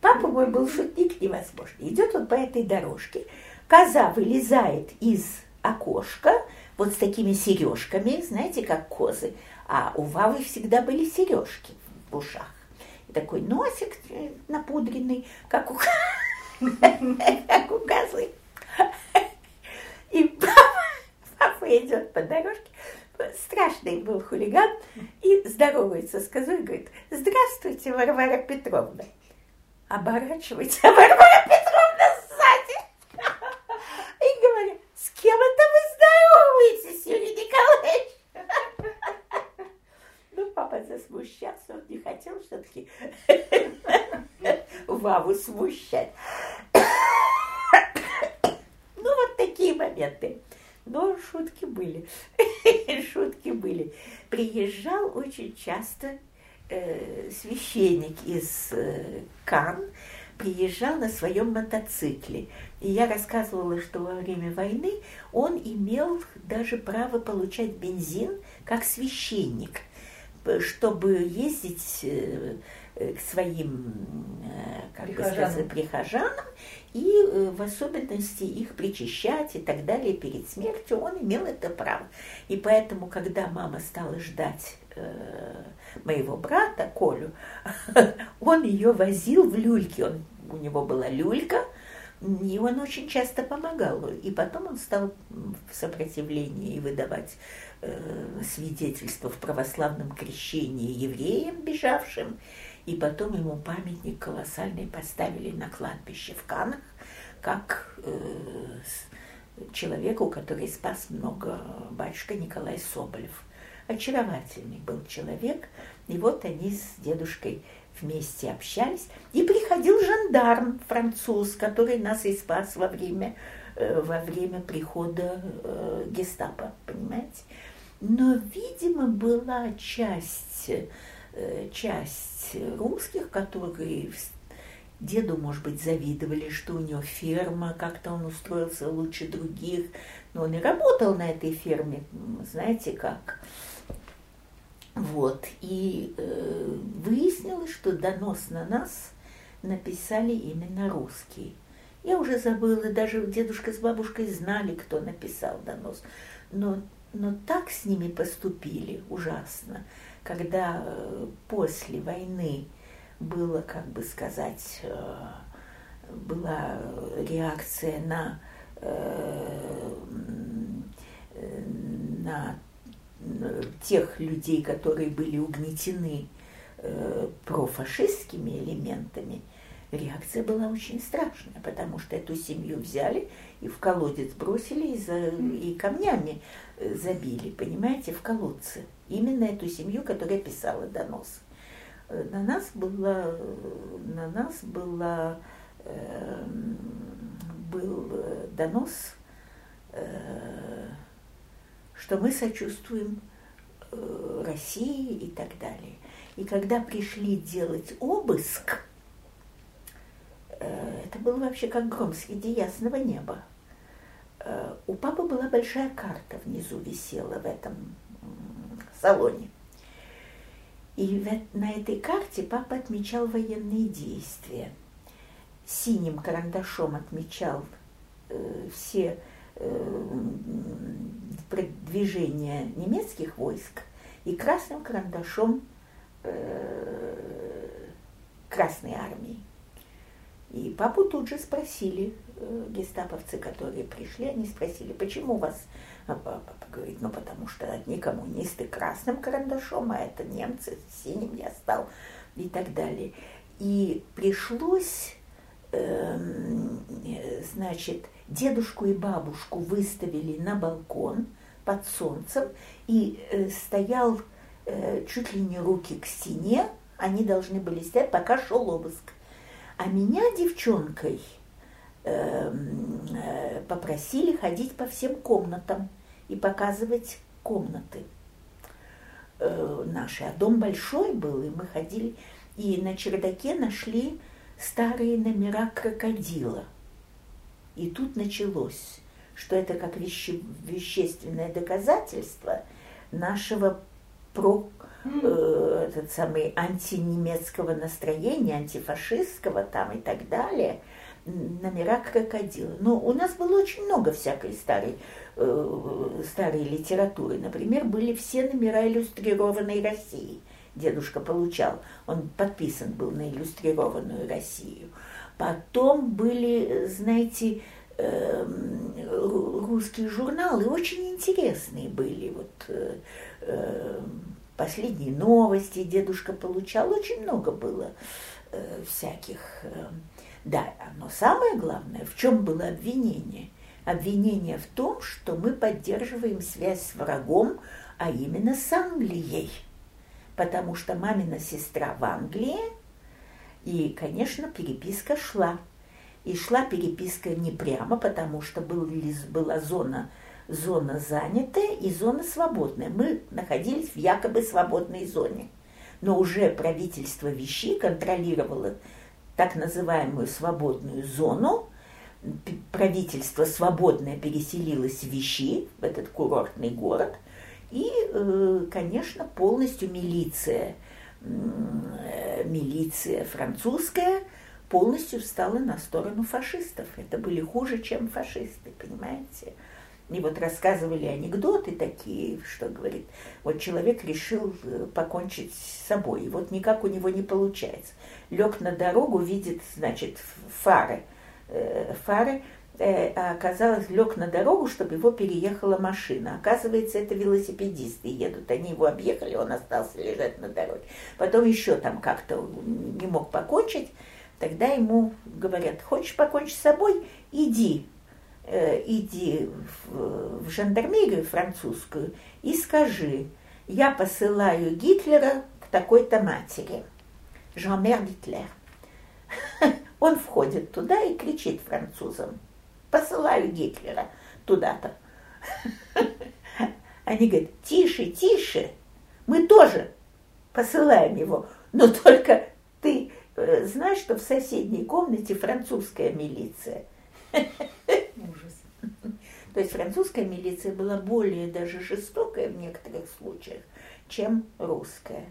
S1: Папа мой был шутник невозможный. Идет он по этой дорожке, коза вылезает из окошка, вот с такими сережками, знаете, как козы. А у Вавы всегда были сережки в ушах. И такой носик напудренный, как у, [LAUGHS] как у козы. И папа, папа идет по дорожке, страшный был хулиган, и здоровается с козой, говорит, здравствуйте, Варвара Петровна. Оборачивается, [LAUGHS] Варвара Петровна сзади. [LAUGHS] И говорит, с кем это Юрий Николаевич? [LAUGHS] папа засмущался, он не хотел все-таки [LAUGHS] Ваву смущать. [COUGHS] Ну, вот такие моменты. Но шутки были. [LAUGHS] шутки были. Приезжал очень часто э, священник из э, Кан, приезжал на своем мотоцикле. И я рассказывала, что во время войны он имел даже право получать бензин как священник – чтобы ездить э, э, к своим э, как прихожанам. бы сказать, прихожанам и в особенности их причащать и так далее перед смертью, он имел это право. И поэтому, когда мама стала ждать моего брата Колю, [LAUGHS] он ее возил в люльке. Он, у него была люлька, и он очень часто помогал. И потом он стал в сопротивлении выдавать э, свидетельство в православном крещении евреям, бежавшим. И потом ему памятник колоссальный поставили на кладбище в Канах, как э, человеку, который спас много, батюшка Николай Соболев. Очаровательный был человек, и вот они с дедушкой вместе общались. И приходил жандарм француз, который нас и спас во время, э, во время прихода э, гестапо, понимаете? Но, видимо, была часть, э, часть русских, которые деду, может быть, завидовали, что у него ферма, как-то он устроился лучше других. Но он и работал на этой ферме, знаете как. Вот. И э, выяснилось, что донос на нас написали именно русские. Я уже забыла, даже дедушка с бабушкой знали, кто написал донос. Но но так с ними поступили ужасно, когда э, после войны было, как бы сказать, э, была реакция на, э, на тех людей, которые были угнетены профашистскими элементами, реакция была очень страшная, потому что эту семью взяли и в колодец бросили и, за, и камнями забили, понимаете, в колодце. Именно эту семью, которая писала донос. Э, на нас было, на нас было, э, был э, донос, э, что мы сочувствуем э, России и так далее. И когда пришли делать обыск, э, это было вообще как гром среди ясного неба Э, у папы была большая карта внизу висела в этом салоне. И на этой карте папа отмечал военные действия. Синим карандашом отмечал э, все э, движения немецких войск и красным карандашом э, Красной армии. И папу тут же спросили, э, гестаповцы, которые пришли, они спросили, почему вас... А папа говорит, ну потому что одни коммунисты красным карандашом, а это немцы синим я стал и так далее. И пришлось, эм, значит, дедушку и бабушку выставили на балкон под солнцем, и э, стоял э, чуть ли не руки к стене, они должны были стоять, пока шел обыск. А меня девчонкой эм, э, попросили ходить по всем комнатам и показывать комнаты э, наши. А дом большой был, и мы ходили, и на чердаке нашли старые номера крокодила. И тут началось, что это как веще, вещественное доказательство нашего про э, этот самый антинемецкого настроения, антифашистского там и так далее, номера крокодила. Но у нас было очень много всякой старой, э, старой литературы. Например, были все номера иллюстрированной России. Дедушка получал, он подписан был на иллюстрированную Россию. Потом были, знаете, эм, русские журналы очень интересные были. Вот, э, эм, последние новости дедушка получал, очень много было э, всяких. Э, да, но самое главное, в чем было обвинение? Обвинение в том, что мы поддерживаем связь с врагом, а именно с Англией. Потому что мамина сестра в Англии, и, конечно, переписка шла. И шла переписка не прямо, потому что был, была зона зона занятая и зона свободная. Мы находились в якобы свободной зоне. Но уже правительство Вещи контролировало так называемую свободную зону. Правительство свободное переселилось в Вещи, в этот курортный город. И, э, конечно, полностью милиция, милиция французская полностью встала на сторону фашистов. Это были хуже, чем фашисты, понимаете? И вот рассказывали анекдоты такие, что говорит, вот человек решил э, покончить с собой, и вот никак у него не получается. Лег на дорогу, видит, значит, фары, э, фары, э, оказалось, лег на дорогу, чтобы его переехала машина. Оказывается, это велосипедисты едут, они его объехали, он остался лежать на дороге. Потом еще там как-то не мог покончить, тогда ему говорят, хочешь покончить с собой, иди э, иди в, в жандармерию французскую и скажи, я посылаю Гитлера к такой-то матери. Жан-Мер Гитлер. [LAUGHS] Он входит туда и кричит французам, посылаю Гитлера туда-то. [LAUGHS] Они говорят, тише, тише, мы тоже посылаем его, но только ты э, знаешь, что в соседней комнате французская милиция. Ужас. [LAUGHS] То есть французская милиция была более даже жестокая в некоторых случаях, чем русская.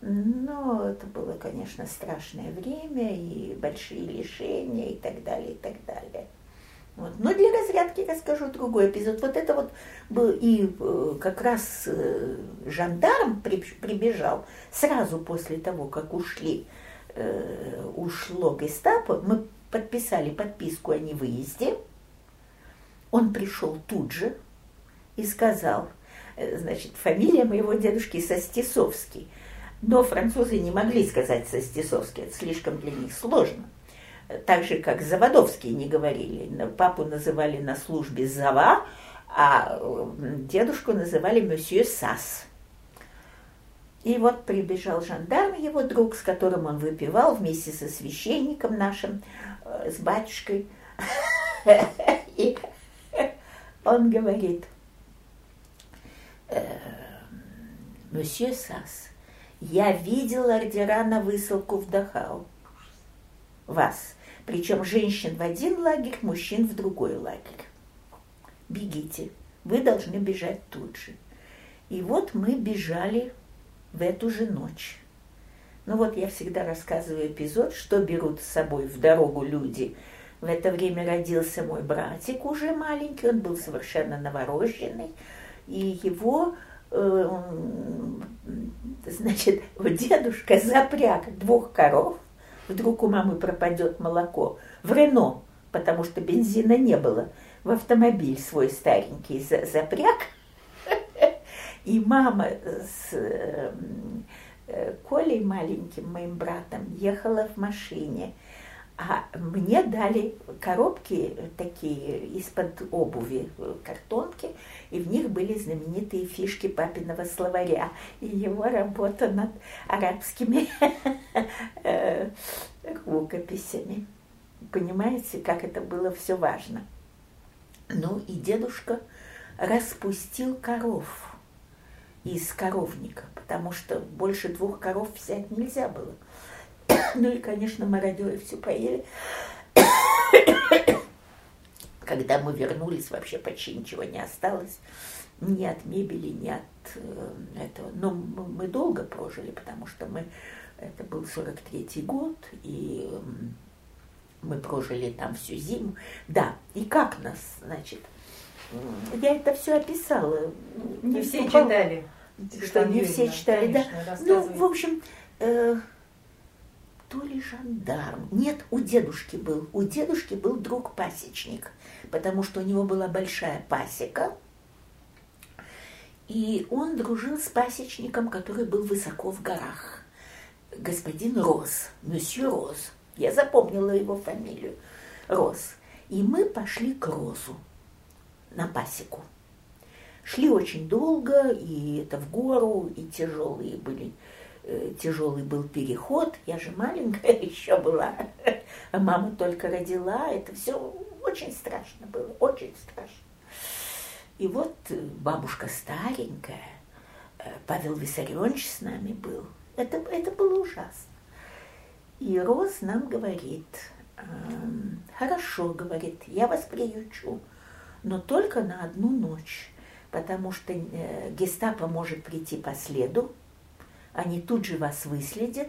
S1: Но это было, конечно, страшное время и большие лишения и так далее, и так далее. Вот. Но для разрядки расскажу другой эпизод. Вот это вот был и э, как раз э, жандарм при, прибежал сразу после того, как ушли, э, ушло гестапо. Мы подписали подписку о невыезде. Он пришел тут же и сказал, значит, фамилия моего дедушки Состисовский. Но французы не могли сказать Состисовский, это слишком для них сложно так же, как Заводовские не говорили. Папу называли на службе Зава, а дедушку называли месье Сас. И вот прибежал жандарм, его друг, с которым он выпивал вместе со священником нашим, э, с батюшкой. [LAUGHS] И он говорит, «Э, месье Сас, я видел ордера на высылку в Дахау. Вас. Причем женщин в один лагерь, мужчин в другой лагерь. Бегите, вы должны бежать тут же. И вот мы бежали в эту же ночь. Ну вот я всегда рассказываю эпизод, что берут с собой в дорогу люди. В это время родился мой братик уже маленький, он был совершенно новорожденный, и его, э, значит, дедушка запряг двух коров вдруг у мамы пропадет молоко, в Рено, потому что бензина не было, в автомобиль свой старенький запряг, и мама с э, Колей маленьким, моим братом, ехала в машине – а мне дали коробки такие из-под обуви, картонки, и в них были знаменитые фишки папиного словаря и его работа над арабскими [LAUGHS] э, рукописями. Понимаете, как это было все важно. Ну и дедушка распустил коров из коровника, потому что больше двух коров взять нельзя было. [COUGHS] Ну и, конечно, мародеры все поели. Когда мы вернулись, вообще почти ничего не осталось. Ни от мебели, ни от э, этого. Но мы долго прожили, потому что мы... Это был 43-й год, и мы прожили там всю зиму. Да, и как нас, значит, я это все описала.
S2: Не, все читали.
S1: Что не все читали, да. Ну, в общем, э, то ли жандарм. Нет, у дедушки был. У дедушки был друг пасечник, потому что у него была большая пасека. И он дружил с пасечником, который был высоко в горах. Господин Рос, месье Рос. Я запомнила его фамилию. Рос. И мы пошли к Розу на пасеку. Шли очень долго, и это в гору, и тяжелые были тяжелый был переход, я же маленькая [LAUGHS] еще была, а мама только родила, это все очень страшно было, очень страшно. И вот э, бабушка старенькая, э, Павел Виссарионович с нами был, это, это было ужасно. И Роз нам говорит, «Эм, хорошо, говорит, я вас приючу, но только на одну ночь, потому что гестапо может прийти по следу, они тут же вас выследят,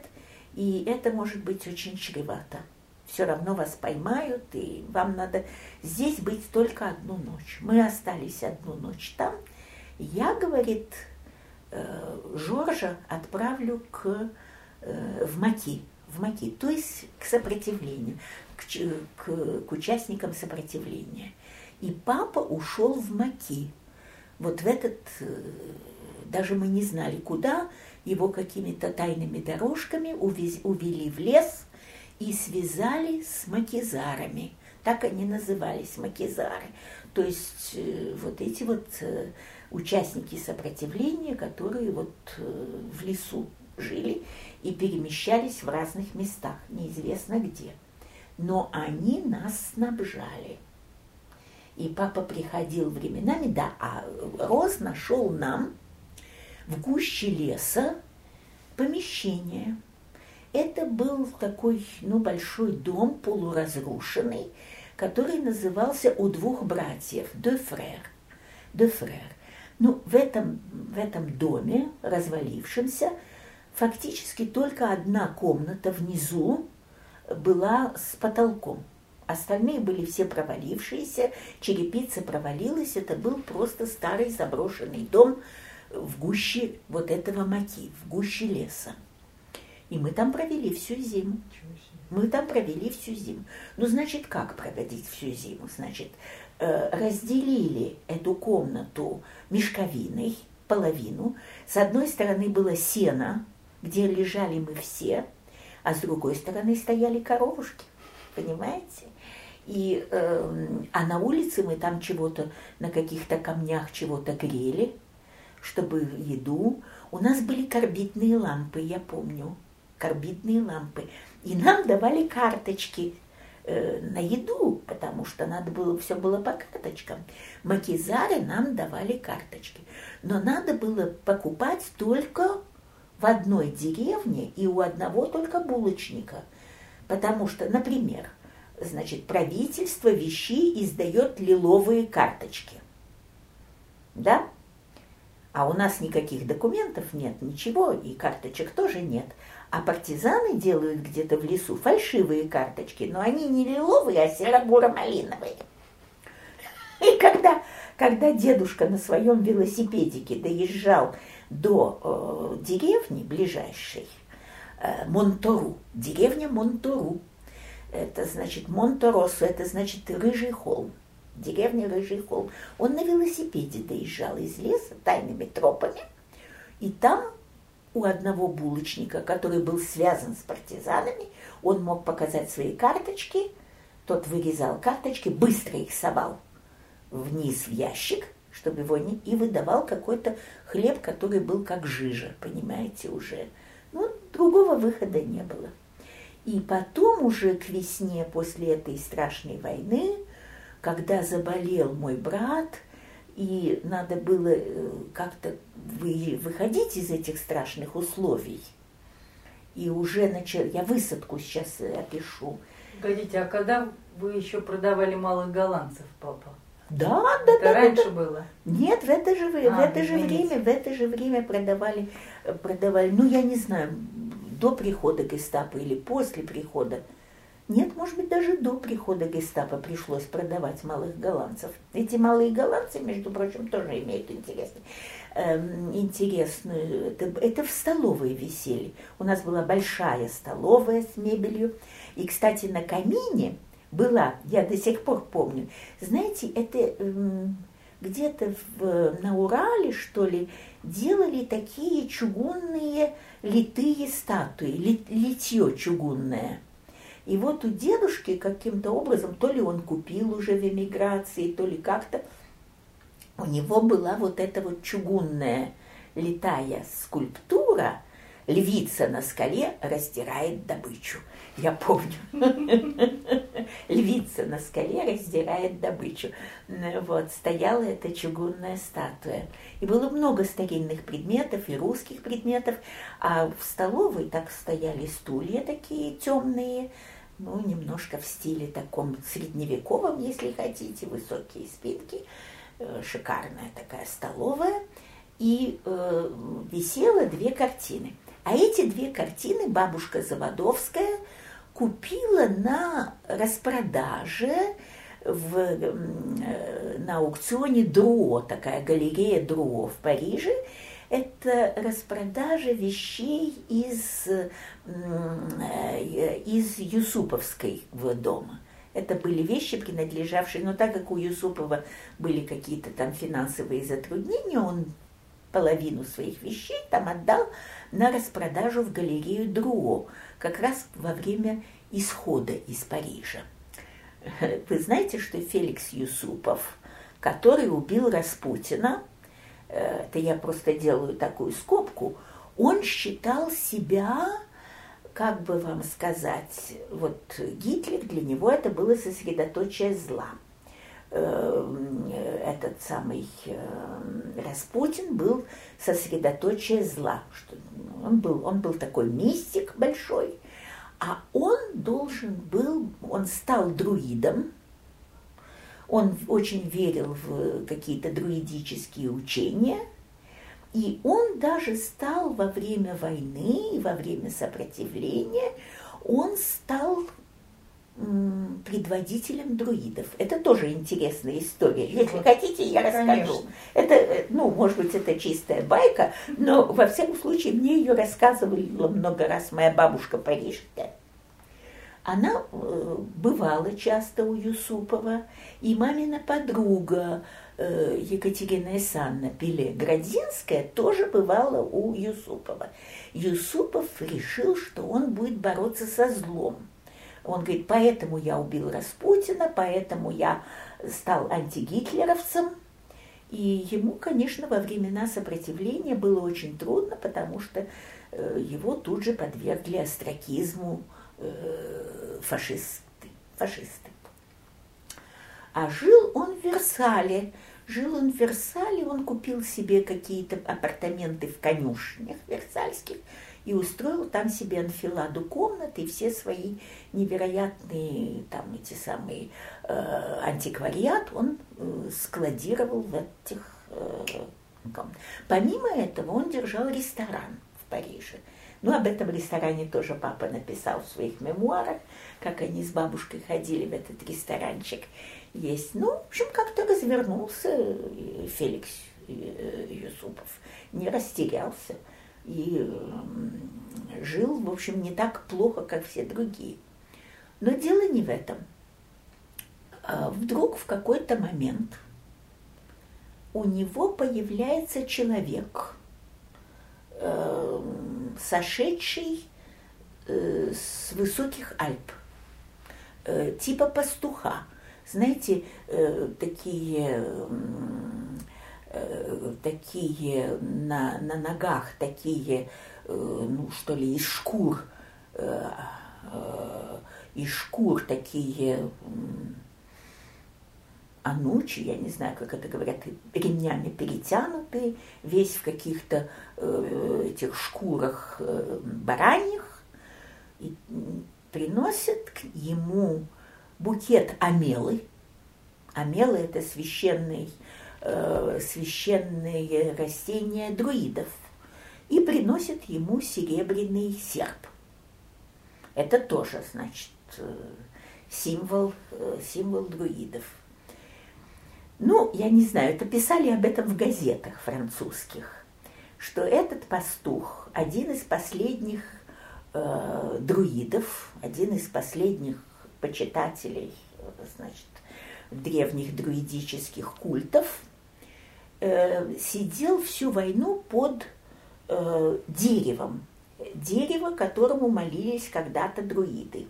S1: и это может быть очень чревато. Все равно вас поймают, и вам надо здесь быть только одну ночь. Мы остались одну ночь там. Я, говорит, э, Жоржа отправлю к, э, в Маки, в Маки, то есть к сопротивлению, к, к, к участникам сопротивления. И папа ушел в Маки. Вот в этот, э, даже мы не знали куда, его какими-то тайными дорожками увез, увели в лес и связали с макизарами. Так они назывались, макизары. То есть э, вот эти вот э, участники сопротивления, которые вот э, в лесу жили и перемещались в разных местах, неизвестно где. Но они нас снабжали. И папа приходил временами, да, а Роз нашел нам в гуще леса помещение. Это был такой, ну, большой дом, полуразрушенный, который назывался «У двух братьев» – «De Frère». «De Frère». Ну, в этом, в этом доме, развалившемся, фактически только одна комната внизу была с потолком. Остальные были все провалившиеся, черепица провалилась, это был просто старый заброшенный дом в гуще вот этого маки, в гуще леса. И мы там провели всю зиму. Мы там провели всю зиму. Ну, значит, как проводить всю зиму? Значит, э, разделили эту комнату мешковиной, половину. С одной стороны было сено, где лежали мы все, а с другой стороны стояли коровушки, понимаете? И, э, а на улице мы там чего-то, на каких-то камнях чего-то грели, чтобы еду. У нас были карбидные лампы, я помню, карбидные лампы. И нам давали карточки э, на еду, потому что надо было, все было по карточкам. Макизары нам давали карточки. Но надо было покупать только в одной деревне и у одного только булочника. Потому что, например, значит, правительство вещей издает лиловые карточки. Да? А у нас никаких документов нет, ничего, и карточек тоже нет. А партизаны делают где-то в лесу фальшивые карточки, но они не лиловые, а серо-буро-малиновые. И когда, когда дедушка на своем велосипедике доезжал до э, деревни ближайшей, э, Монтору, деревня Монтору, это значит Монторосу, это значит Рыжий холм, деревня Рыжий холм. Он на велосипеде доезжал из леса тайными тропами, и там у одного булочника, который был связан с партизанами, он мог показать свои карточки, тот вырезал карточки, быстро их совал вниз в ящик, чтобы его не... и выдавал какой-то хлеб, который был как жижа, понимаете, уже. Ну, другого выхода не было. И потом уже к весне после этой страшной войны, когда заболел мой брат – и надо было э, как-то выходить из этих страшных условий. И уже начал, я высадку сейчас э, опишу.
S2: Погодите, а когда вы еще продавали малых голландцев, папа?
S1: Да, да,
S2: это
S1: да.
S2: раньше
S1: да.
S2: было?
S1: Нет, в это же, а, в это же время, в это же время продавали, э, продавали, ну я не знаю, до прихода гестапо или после прихода нет, может быть, даже до прихода гестапо пришлось продавать малых голландцев. Эти малые голландцы, между прочим, тоже имеют интересный, эм, интересную... Это, это в столовой висели. У нас была большая столовая с мебелью. И, кстати, на камине была, я до сих пор помню, знаете, это эм, где-то в, на Урале, что ли, делали такие чугунные литые статуи, литье чугунное – и вот у дедушки каким-то образом, то ли он купил уже в эмиграции, то ли как-то, у него была вот эта вот чугунная летая скульптура, львица на скале растирает добычу. Я помню. [LAUGHS] Львица на скале раздирает добычу. Вот, стояла эта чугунная статуя. И было много старинных предметов и русских предметов. А в столовой так стояли стулья такие темные, ну, немножко в стиле таком средневековом, если хотите, высокие спинки, э, шикарная такая столовая, и э, висело две картины. А эти две картины бабушка Заводовская купила на распродаже в, э, на аукционе Друо, такая галерея Друо в Париже, это распродажа вещей из, э, из Юсуповского дома. Это были вещи, принадлежавшие, но так как у Юсупова были какие-то там финансовые затруднения, он половину своих вещей там отдал на распродажу в галерею Друо, как раз во время исхода из Парижа. Вы знаете, что Феликс Юсупов, который убил Распутина, это я просто делаю такую скобку, он считал себя, как бы вам сказать, вот Гитлер для него это было сосредоточие зла. Э, этот самый э, Распутин был сосредоточие зла. Он, был, он был такой мистик большой, а он должен был, он стал друидом, он очень верил в какие-то друидические учения, и он даже стал во время войны, во время сопротивления, он стал предводителем друидов. Это тоже интересная история. Если хотите, я расскажу. Конечно. Это, ну, может быть, это чистая байка, но во всяком случае мне ее рассказывала много раз моя бабушка парижская. Она э, бывала часто у Юсупова, и мамина подруга э, Екатерина Исанна Пеле Градзинская тоже бывала у Юсупова. Юсупов решил, что он будет бороться со злом – он говорит, поэтому я убил Распутина, поэтому я стал антигитлеровцем. И ему, конечно, во времена сопротивления было очень трудно, потому что э, его тут же подвергли остракизму э, фашисты. фашисты. А жил он в Версале. Жил он в Версале, он купил себе какие-то апартаменты в конюшнях версальских – и устроил там себе анфиладу комнаты, и все свои невероятные там эти самые э, антиквариат он э, складировал в этих э, комнатах. Помимо этого он держал ресторан в Париже. Ну, об этом ресторане тоже папа написал в своих мемуарах, как они с бабушкой ходили в этот ресторанчик есть. Ну, в общем, как-то развернулся Феликс э, Юсупов, не растерялся и жил, в общем, не так плохо, как все другие. Но дело не в этом. А вдруг в какой-то момент у него появляется человек, э, сошедший э, с высоких Альп, э, типа пастуха. Знаете, такие Э, такие на, на ногах, такие, э, ну что ли, из шкур, э, из шкур такие анучи, я не знаю, как это говорят, ремнями перетянутые, весь в каких-то этих шкурах бараньих, и приносят к ему букет амелы. Амелы – это священный э, священные растения друидов и приносит ему серебряный серп. Это тоже, значит, э, символ, э, символ друидов. Ну, я не знаю, это писали об этом в газетах французских, что этот пастух, один из последних э, друидов, один из последних почитателей, значит, древних друидических культов, э, сидел всю войну под э, деревом, дерево, которому молились когда-то друиды.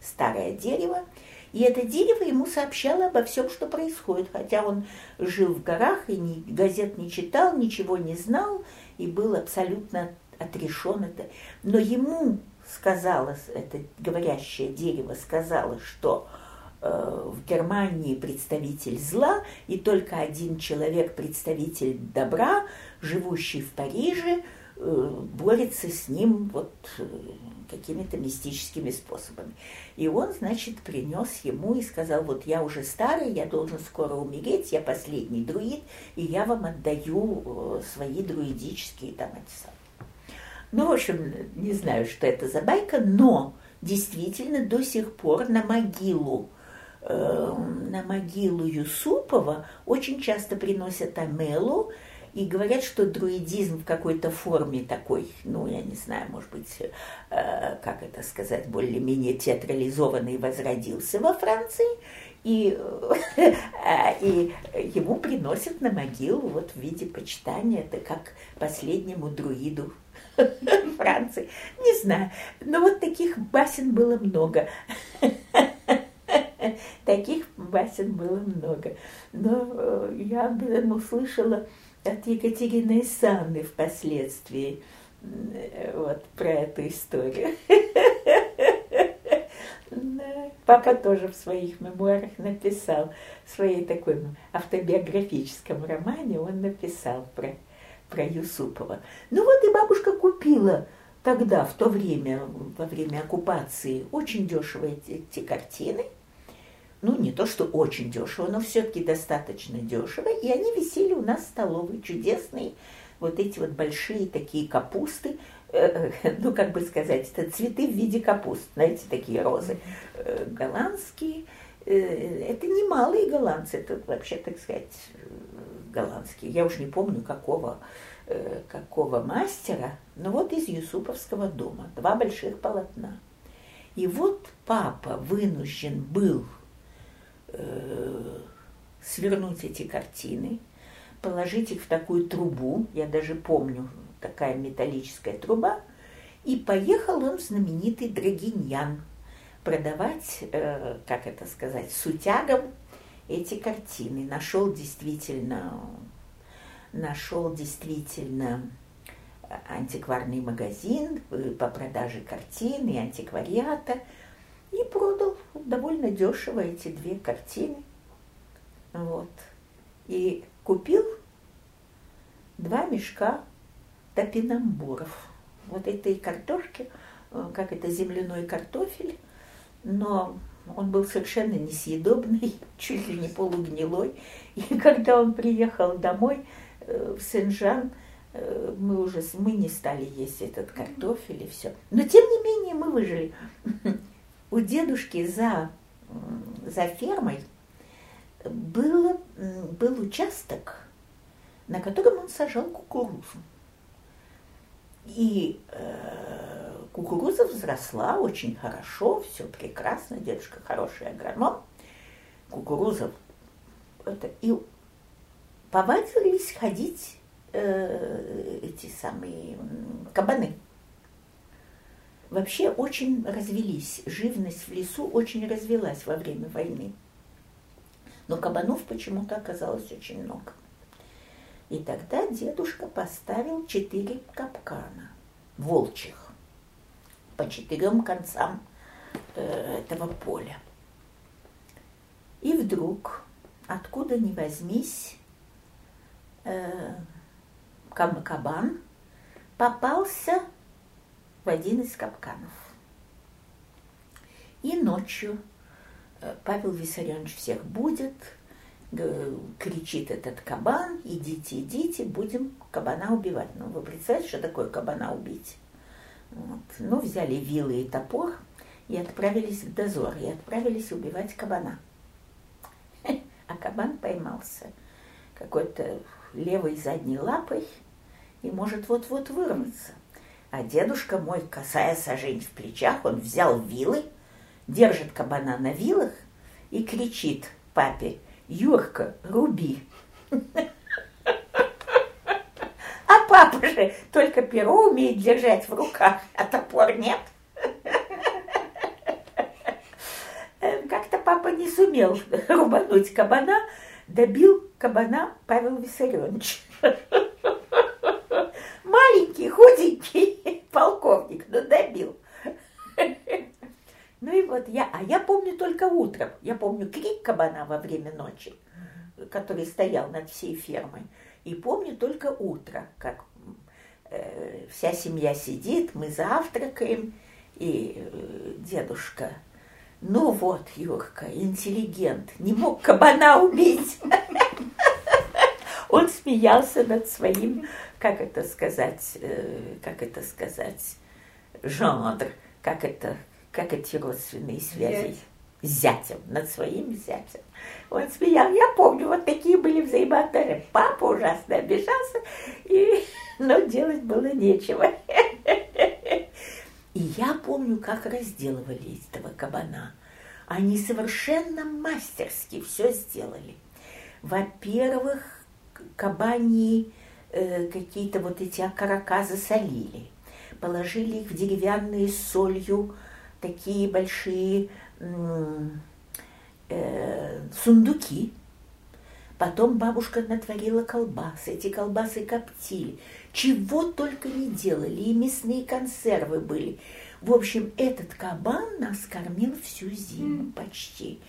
S1: Старое дерево. И это дерево ему сообщало обо всем, что происходит, хотя он жил в горах и ни, газет не читал, ничего не знал и был абсолютно отрешен это. Но ему сказала, это говорящее дерево сказала, что Э, в Германии представитель зла, и только один человек, представитель добра, живущий в Париже, э, борется с ним вот э, какими-то мистическими способами. И он, значит, принес ему и сказал, вот я уже старый, я должен скоро умереть, я последний друид, и я вам отдаю свои друидические там эти. Ну, в общем, не знаю, что это за байка, но действительно до сих пор на могилу Э, на могилу Юсупова очень часто приносят амелу и говорят, что друидизм в какой-то форме такой, ну, я не знаю, может быть, э, как это сказать, более-менее театрализованный возродился во Франции, и, э, [LAUGHS] и ему приносят на могилу вот в виде почитания, это как последнему друиду [LAUGHS] Франции. Не знаю, но вот таких басен было много. [LAUGHS] Таких басен было много. Но э, я услышала от Екатерины Санны впоследствии вот про эту историю. [LAUGHS] Папа тоже в своих мемуарах написал, в своей такой автобиографическом романе он написал про, про Юсупова. Ну вот и бабушка купила тогда, в то время, во время оккупации, очень дешево эти, эти картины. Ну, не то, что очень дешево, но все-таки достаточно дешево. И они висели у нас в столовой, чудесные, вот эти вот большие такие капусты, э, э, ну, как бы сказать, это цветы в виде капуст, знаете, такие розы э, голландские. Это не малые голландцы, это вообще, так сказать, голландские. Я уж не помню, какого, какого мастера, но вот из Юсуповского дома, два больших полотна. И вот папа вынужден был свернуть эти картины, положить их в такую трубу, я даже помню, такая металлическая труба, и поехал он в знаменитый Драгиньян продавать, э, как это сказать, сутягам эти картины. Нашел действительно, нашел действительно антикварный магазин э, по продаже картин и антиквариата и продал довольно дешево эти две картины. Вот. И купил два мешка топинамбуров. Вот этой картошки, э, как это земляной картофель, но он был совершенно несъедобный, [LAUGHS] чуть ли не полугнилой. И [LAUGHS] когда он приехал домой э, в Сен-Жан, э, мы уже мы не стали есть этот картофель и все. Но тем не менее мы выжили. [LAUGHS] У дедушки за, за фермой был, был участок, на котором он сажал кукурузу. И э, кукуруза взросла очень хорошо, все прекрасно, дедушка хороший агроном. Кукуруза это, и повадились ходить э, эти самые кабаны. Вообще очень развелись, живность в лесу очень развелась во время войны. Но кабанов почему-то оказалось очень много. И тогда дедушка поставил четыре капкана волчьих по четырем концам э, этого поля. И вдруг, откуда ни возьмись, э, кабан попался в один из капканов. И ночью Э, Павел Виссарионович всех будет, кричит этот кабан, идите, идите, будем кабана убивать. Ну, вы представляете, что такое кабана убить? Вот. Ну, взяли вилы и топор и отправились в дозор, и отправились убивать кабана. [LAUGHS] А кабан поймался какой-то левой задней лапой и может вот-вот вырваться. А дедушка мой, касая сажень в плечах, он взял вилы – держит кабана на вилах и кричит папе, Юрка, руби. А папа же только перо умеет держать в руках, а топор нет. Как-то папа не сумел рубануть кабана, добил кабана Павел Виссарионович. Маленький, худенький [LAUGHS] полковник, но добил. Ну и вот я, а я помню только утром, я помню крик кабана во время ночи, который стоял над всей фермой. И помню только утро, как э, вся семья сидит, мы завтракаем, и э, дедушка, ну вот, Юрка, интеллигент, не мог кабана убить. [LAUGHS] Он смеялся над своим, как это сказать, э, как это сказать, жанр, как это как эти родственные связи. Зять. Зятем, над своим зятем. Он смеял. Я помню, вот такие были взаимоотношения. Папа ужасно обижался, и... [LAUGHS] но делать было нечего. [LAUGHS] И я помню, как разделывали этого кабана. Они совершенно мастерски все сделали. Во-первых, кабани э, какие-то вот эти окорока засолили, положили их в деревянные солью такие большие э, сундуки. Потом бабушка натворила колбас, эти колбасы коптили. Чего только не делали, и мясные консервы были. В общем, этот кабан нас кормил всю зиму почти.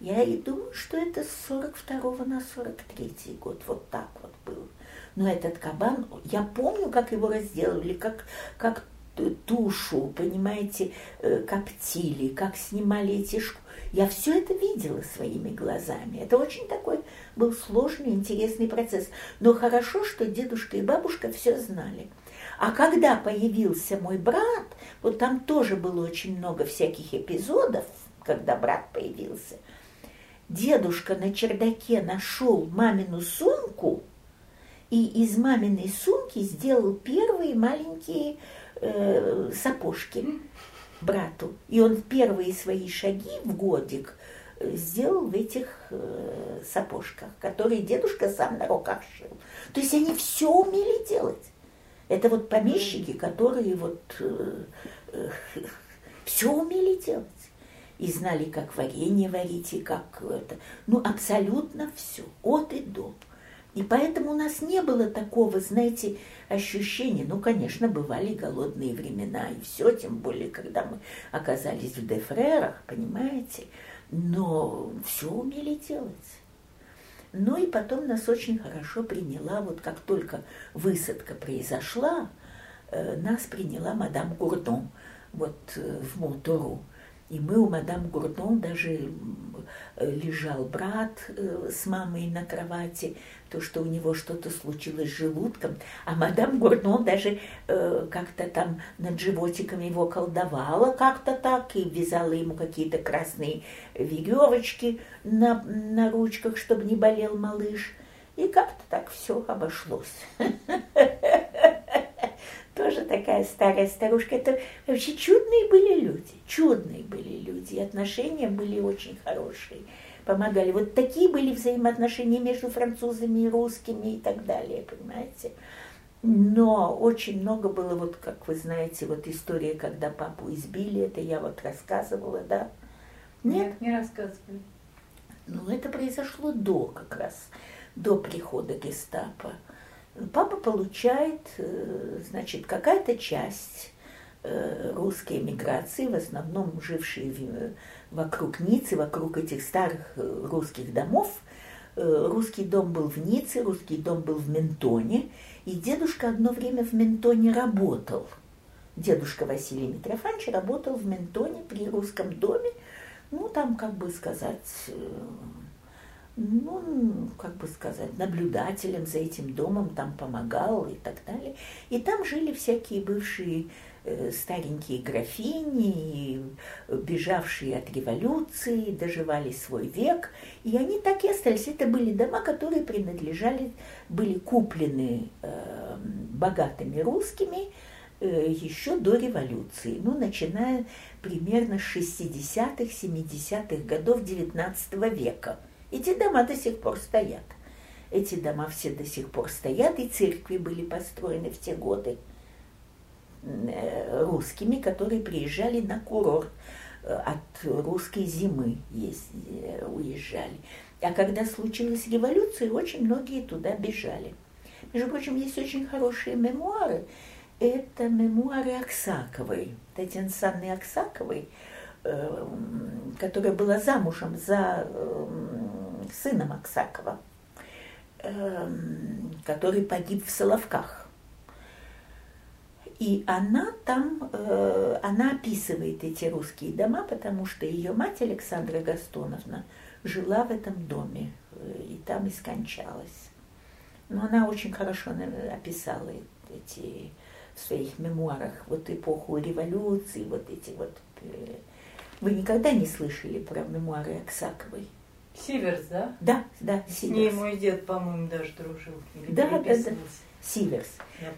S1: Я и думаю, что это с 42 на 43 год, вот так вот было. Но этот кабан, я помню, как его разделывали, как, как тушу, понимаете, э, коптили, как снимали эти шкуры. Я все это видела своими глазами. Это очень такой был сложный, интересный процесс. Но хорошо, что дедушка и бабушка все знали. А когда появился мой брат, вот там тоже было очень много всяких эпизодов, когда брат появился. Дедушка на чердаке нашел мамину сумку и из маминой сумки сделал первые маленькие э, сапожки брату. И он первые свои шаги в годик э, сделал в этих э, сапожках, которые дедушка сам на руках шил. То есть они все умели делать. Это вот помещики, которые вот э, э, [LAUGHS] все умели делать. И знали, как варенье варить, и как это. Ну, абсолютно все, от и до. И поэтому у нас не было такого, знаете, ощущения. Ну, конечно, бывали голодные времена, и все, тем более, когда мы оказались в Дефрерах, понимаете. Но все умели делать. Ну и потом нас очень хорошо приняла, вот как только высадка произошла, э, нас приняла мадам Гурдон вот э, в Монтуру. И мы у мадам Гурдон даже э, лежал брат э, с мамой на кровати, то, что у него что-то случилось с желудком, а мадам Гурдон даже э, как-то там над животиком его колдовала как-то так и вязала ему какие-то красные веревочки на, на ручках, чтобы не болел малыш. И как-то так все обошлось. [LAUGHS] тоже такая старая старушка. Это вообще чудные были люди, чудные были люди, и отношения были очень хорошие, помогали. Вот такие были взаимоотношения между французами и русскими и так далее, понимаете. Но очень много было, вот как вы знаете, вот история, когда папу избили, это я вот рассказывала, да?
S2: Нет, Нет не рассказывали.
S1: Ну, это произошло до как раз, до прихода гестапо папа получает, э, значит, какая-то часть э, русской эмиграции, в основном жившие вокруг Ниццы, вокруг этих старых э, русских домов. Русский дом был в Ницце, русский дом был в Ментоне, и дедушка одно время в Ментоне работал. Дедушка Василий Митрофанович работал в Ментоне при русском доме, ну, там, как бы сказать, ну, как бы сказать, наблюдателем за этим домом, там помогал и так далее. И там жили всякие бывшие э, старенькие графини, бежавшие от революции, доживали свой век. И они так и остались. Это были дома, которые принадлежали, были куплены э, богатыми русскими э, еще до революции, ну, начиная примерно с 60-х, 70-х годов XIX века. Эти дома до сих пор стоят. Эти дома все до сих пор стоят, и церкви были построены в те годы э, русскими, которые приезжали на курорт э, от русской зимы э, уезжали. А когда случилась революция, очень многие туда бежали. Между прочим, есть очень хорошие мемуары. Это мемуары Аксаковой, Татьяны Александровны Аксаковой, которая была замужем за сыном Аксакова, эм, который погиб в Соловках. И она там, э, она описывает эти русские дома, потому что ее мать Александра Gastonovна жила в этом доме э, и там и скончалась. Но она очень хорошо описала эти в своих мемуарах вот эпоху революции, вот эти вот. Э, вы никогда не слышали про мемуары Аксаковой?
S2: Сиверс, да?
S1: Да, да,
S2: Сиверс. С ней мой дед, по-моему, даже дружил.
S1: да, да, да. Сиверс.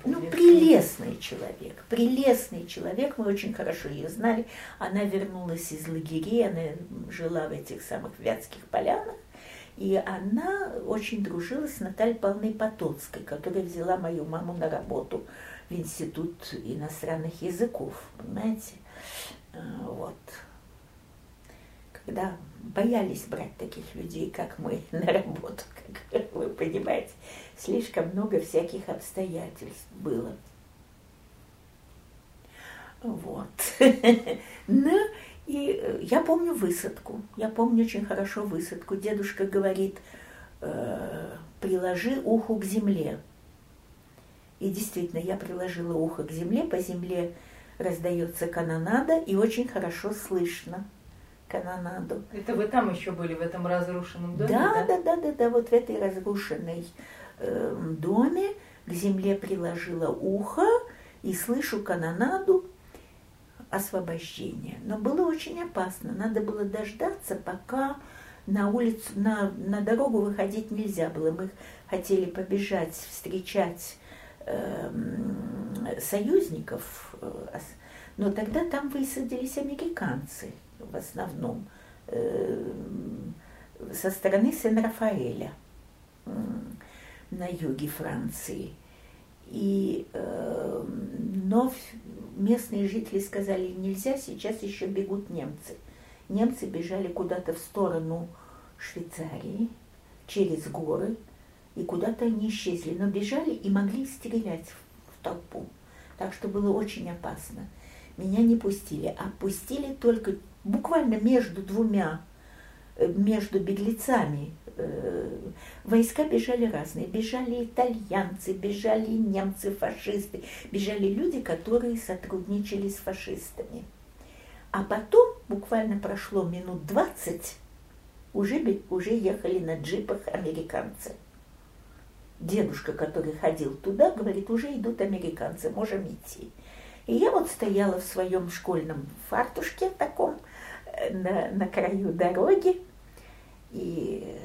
S1: Ну, прелестный человек, прелестный человек, мы очень хорошо ее знали. Она вернулась из лагерей, она жила в этих самых Вятских полянах, и она очень дружила с Натальей Павловной Потоцкой, которая взяла мою маму на работу в Институт иностранных языков, понимаете? А, вот. Да, боялись брать таких людей, как мы, [LAUGHS] на работу, как вы понимаете. Слишком много всяких обстоятельств было. Вот. [LAUGHS] Ну, и э, я помню высадку. Я помню очень хорошо высадку. Дедушка говорит, э, приложи уху к земле. И действительно, я приложила ухо к земле, по земле раздается канонада, и очень хорошо слышно канонаду.
S2: Это вы там еще были, в этом разрушенном доме?
S1: Да, да, да, да, да, вот в этой разрушенной э, доме к земле приложила ухо и слышу канонаду освобождения. Но было очень опасно, надо было дождаться, пока на улицу, на, на дорогу выходить нельзя было. Мы хотели побежать, встречать Эм, союзников, э, но тогда там высадились американцы в основном эм, со стороны Сен-Рафаэля на юге Франции. И, эм, но местные жители сказали, нельзя, сейчас еще бегут немцы. Немцы бежали куда-то в сторону Швейцарии, через горы, и куда-то они исчезли, но бежали и могли стрелять в толпу. Так что было очень опасно. Меня не пустили, а пустили только буквально между двумя, э, между беглецами. Э, войска бежали разные. Бежали итальянцы, бежали немцы, фашисты, бежали люди, которые сотрудничали с фашистами. А потом, буквально прошло минут двадцать, уже, уже ехали на джипах американцы дедушка, который ходил туда, говорит, уже идут американцы, можем идти. И я вот стояла в своем школьном фартушке таком э, на, на краю дороги, и,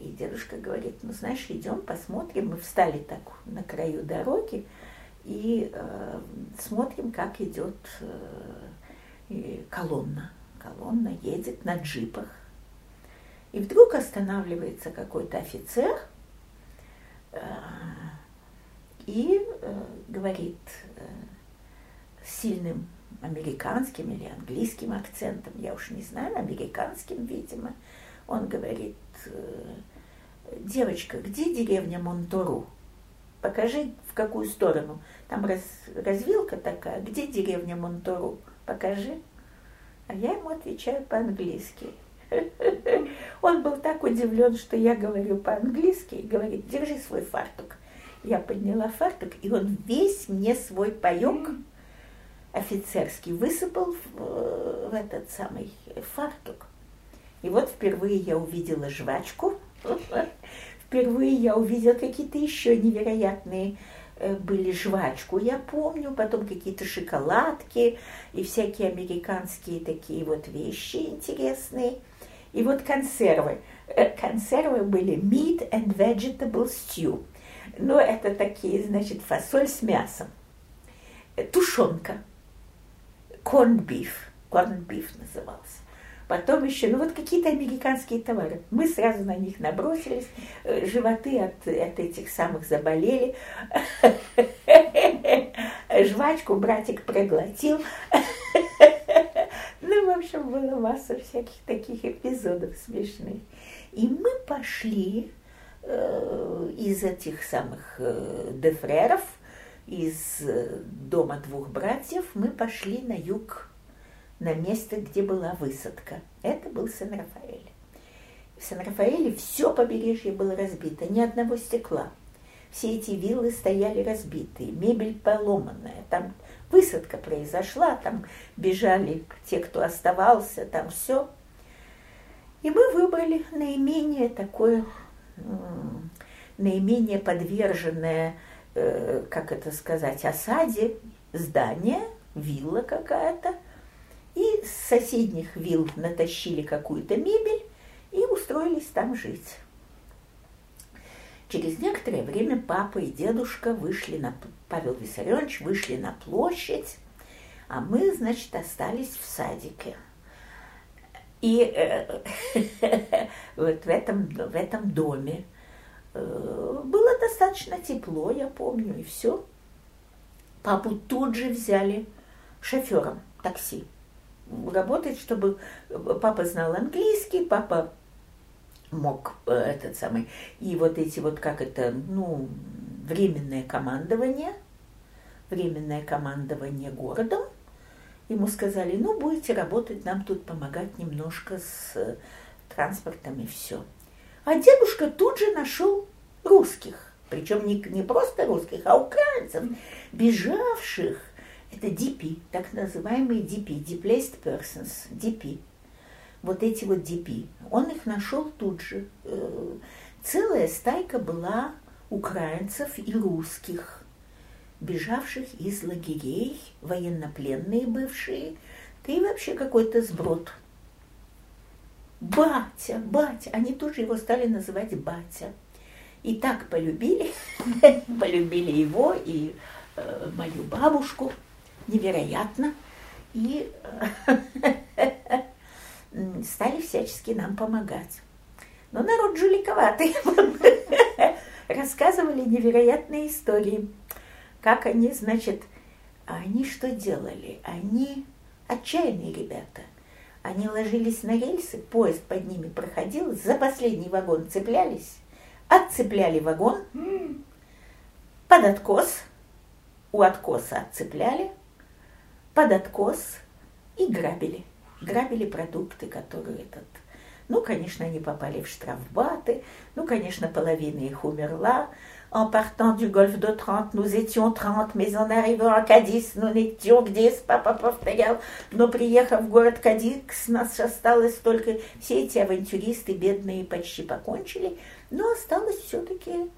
S1: и дедушка говорит, ну знаешь, идем посмотрим. Мы встали так на краю дороги и э, смотрим, как идет э, колонна. Колонна едет на джипах. И вдруг останавливается какой-то офицер – и э, говорит сильным американским или английским акцентом, я уж не знаю, американским, видимо, он говорит, э, девочка, где деревня Монтору? Покажи, в какую сторону. Там раз, развилка такая, где деревня Монтору? Покажи. А я ему отвечаю по-английски. [LAUGHS] Он был так удивлен, что я говорю по-английски и говорит, держи свой фартук. Я подняла фартук, и он весь мне свой паек офицерский высыпал в, в этот самый фартук. И вот впервые я увидела жвачку, [LAUGHS] впервые я увидела какие-то еще невероятные э, были жвачку, я помню, потом какие-то шоколадки и всякие американские такие вот вещи интересные – и вот консервы. Э, консервы были meat and vegetable stew. Ну, это такие, значит, фасоль с мясом. Э, тушенка. Corn beef назывался. Потом еще, ну вот какие-то американские товары. Мы сразу на них набросились, э, животы от, от этих самых заболели. [LAUGHS] Жвачку братик проглотил. [LAUGHS] Ну, в общем, была масса всяких таких эпизодов смешных. И мы пошли э, из этих самых э, дефреров, из э, дома двух братьев, мы пошли на юг, на место, где была высадка. Это был Сан-Рафаэль. В Сан-Рафаэле все побережье было разбито, ни одного стекла. Все эти виллы стояли разбитые, мебель поломанная, там высадка произошла, там бежали те, кто оставался, там все. И мы выбрали наименее такое, наименее подверженное, э, как это сказать, осаде здание, вилла какая-то. И с соседних вилл натащили какую-то мебель и устроились там жить. Через некоторое время папа и дедушка вышли на, Павел Виссарионович вышли на площадь, а мы, значит, остались в садике. И э, [LAUGHS] вот в этом, в этом доме было достаточно тепло, я помню, и все. Папу тут же взяли шофером такси. работать, чтобы папа знал английский, папа мог э, этот самый, и вот эти вот, как это, ну, временное командование, временное командование городом, ему сказали, ну, будете работать, нам тут помогать немножко с э, транспортом и все. А дедушка тут же нашел русских, причем не, не просто русских, а украинцев, бежавших. Это DP, так называемые DP, Displaced Persons, DP. Вот эти вот DP. Он их нашел тут же. Э, целая стайка была украинцев и русских, бежавших из лагерей, военнопленные бывшие, да и вообще какой-то сброд. Батя, батя, они тоже его стали называть батя. И так полюбили, [LAUGHS] полюбили его и э, мою бабушку, невероятно, и э, [LAUGHS] стали всячески нам помогать. Но народ жуликоватый, [LAUGHS] рассказывали невероятные истории, как они, значит, они что делали? Они отчаянные ребята. Они ложились на рельсы, поезд под ними проходил, за последний вагон цеплялись, отцепляли вагон, под откос, у откоса отцепляли, под откос и грабили. Грабили продукты, которые этот... Ну, конечно, они попали в штрафбаты, ну, конечно, половина их умерла. En partant du golfe de Trente, nous étions 30, mais en arrivant à Кадис, nous n'étions que 10, папа повторял. Но приехав в город Кадис, нас осталось только... Все эти авантюристы бедные почти покончили, но осталось все-таки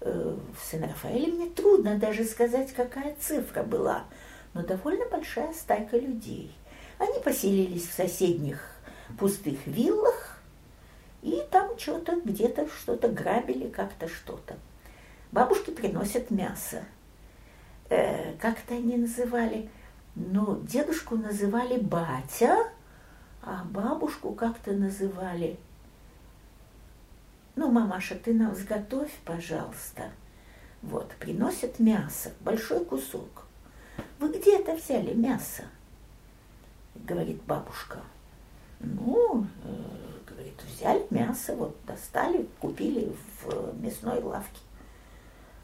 S1: э, в Сен-Рафаэле. Мне трудно даже сказать, какая цифра была, но довольно большая стайка людей. Они поселились в соседних пустых виллах, и там что-то где-то что-то грабили, как-то что-то. Бабушки приносят мясо. Э, как-то они называли, ну, дедушку называли батя, а бабушку как-то называли. Ну, мамаша, ты нам сготовь, пожалуйста. Вот, приносят мясо, большой кусок. Вы где это взяли мясо? Говорит бабушка. Ну, э, говорит, взяли мясо, вот достали, купили в мясной лавке.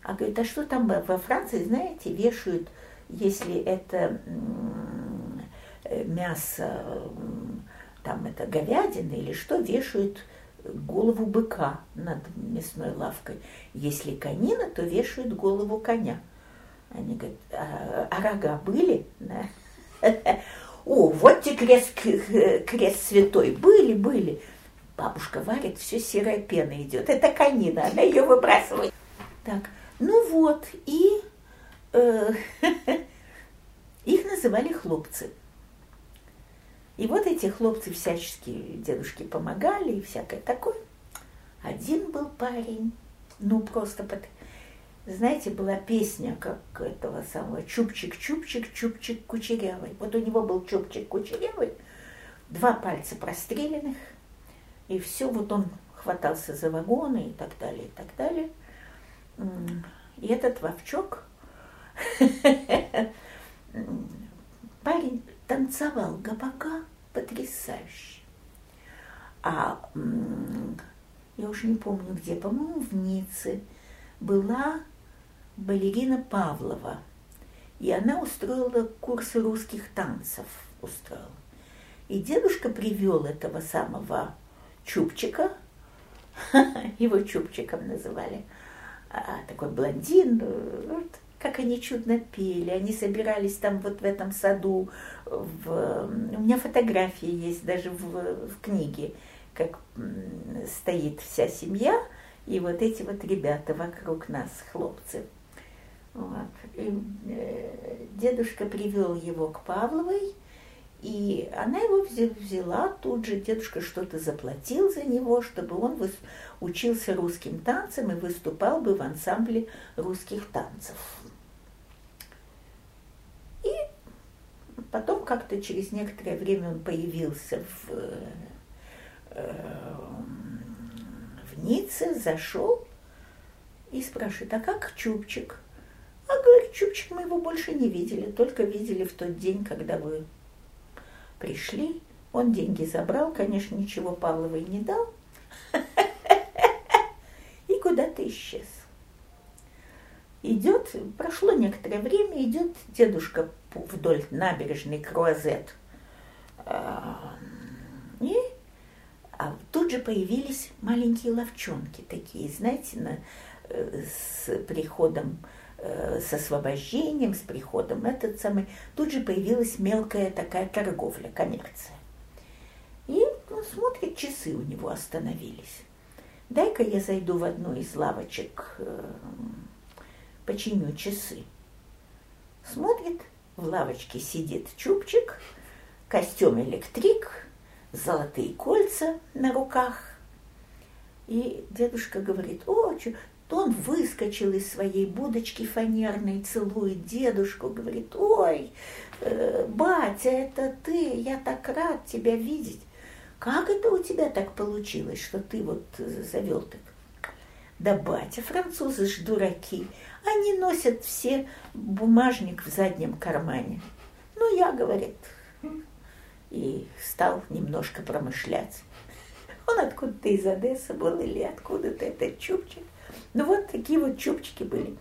S1: А говорит, а что там во Франции, знаете, вешают, если это э, мясо, там это говядина или что, вешают голову быка над мясной лавкой. Если конина, то вешают голову коня. Они говорят, а, а рога были? О, вот те крест, крест святой. Были, были. Бабушка варит, все серая пена идет. Это конина, она ее выбрасывает. Так, ну вот, и э, [LAUGHS] их называли хлопцы. И вот эти хлопцы всячески дедушке помогали и всякое такое. Один был парень, ну просто под... Знаете, была песня, как этого самого Чупчик-Чупчик, Чупчик Кучерявый. Вот у него был Чупчик Кучерявый, два пальца простреленных, и все, вот он хватался за вагоны и так далее, и так далее. И этот Вовчок, [LAUGHS] парень танцевал габака потрясающе. А я уже не помню где, по-моему, в Ницце была балерина Павлова. И она устроила курсы русских танцев. Устроила. И дедушка привел этого самого Чупчика, [LAUGHS] его Чупчиком называли – такой блондин, вот, как они чудно пели, они собирались там вот в этом саду, в... у меня фотографии есть даже в, в книге, как стоит вся семья, и вот эти вот ребята вокруг нас, хлопцы. Вот. И, э, дедушка привел его к Павловой, и она его взяла, тут же дедушка что-то заплатил за него, чтобы он учился русским танцам и выступал бы в ансамбле русских танцев. И потом как-то через некоторое время он появился в, э, в Ницце, зашел и спрашивает, а как Чупчик? А говорит, Чупчик мы его больше не видели, только видели в тот день, когда вы Пришли, он деньги забрал, конечно, ничего Павловой не дал, [LAUGHS] и куда-то исчез. Идет, прошло некоторое время, идет дедушка вдоль набережной Круазет. И а тут же появились маленькие ловчонки такие, знаете, на, э, с приходом, с освобождением, с приходом этот самый, тут же появилась мелкая такая торговля, коммерция. И он смотрит, часы у него остановились. Дай-ка я зайду в одну из лавочек, э, починю часы. Смотрит, в лавочке сидит чубчик, костюм электрик, золотые кольца на руках. И дедушка говорит, о, то он выскочил из своей будочки фанерной, целует дедушку, говорит, ой, э, батя, это ты, я так рад тебя видеть. Как это у тебя так получилось, что ты вот э, завел так? Да, батя, французы ж дураки. Они носят все бумажник в заднем кармане. Ну, я, говорит, и стал немножко промышлять. Он откуда-то из Одессы был или откуда-то этот чубчик. Ну вот такие вот чубчики были.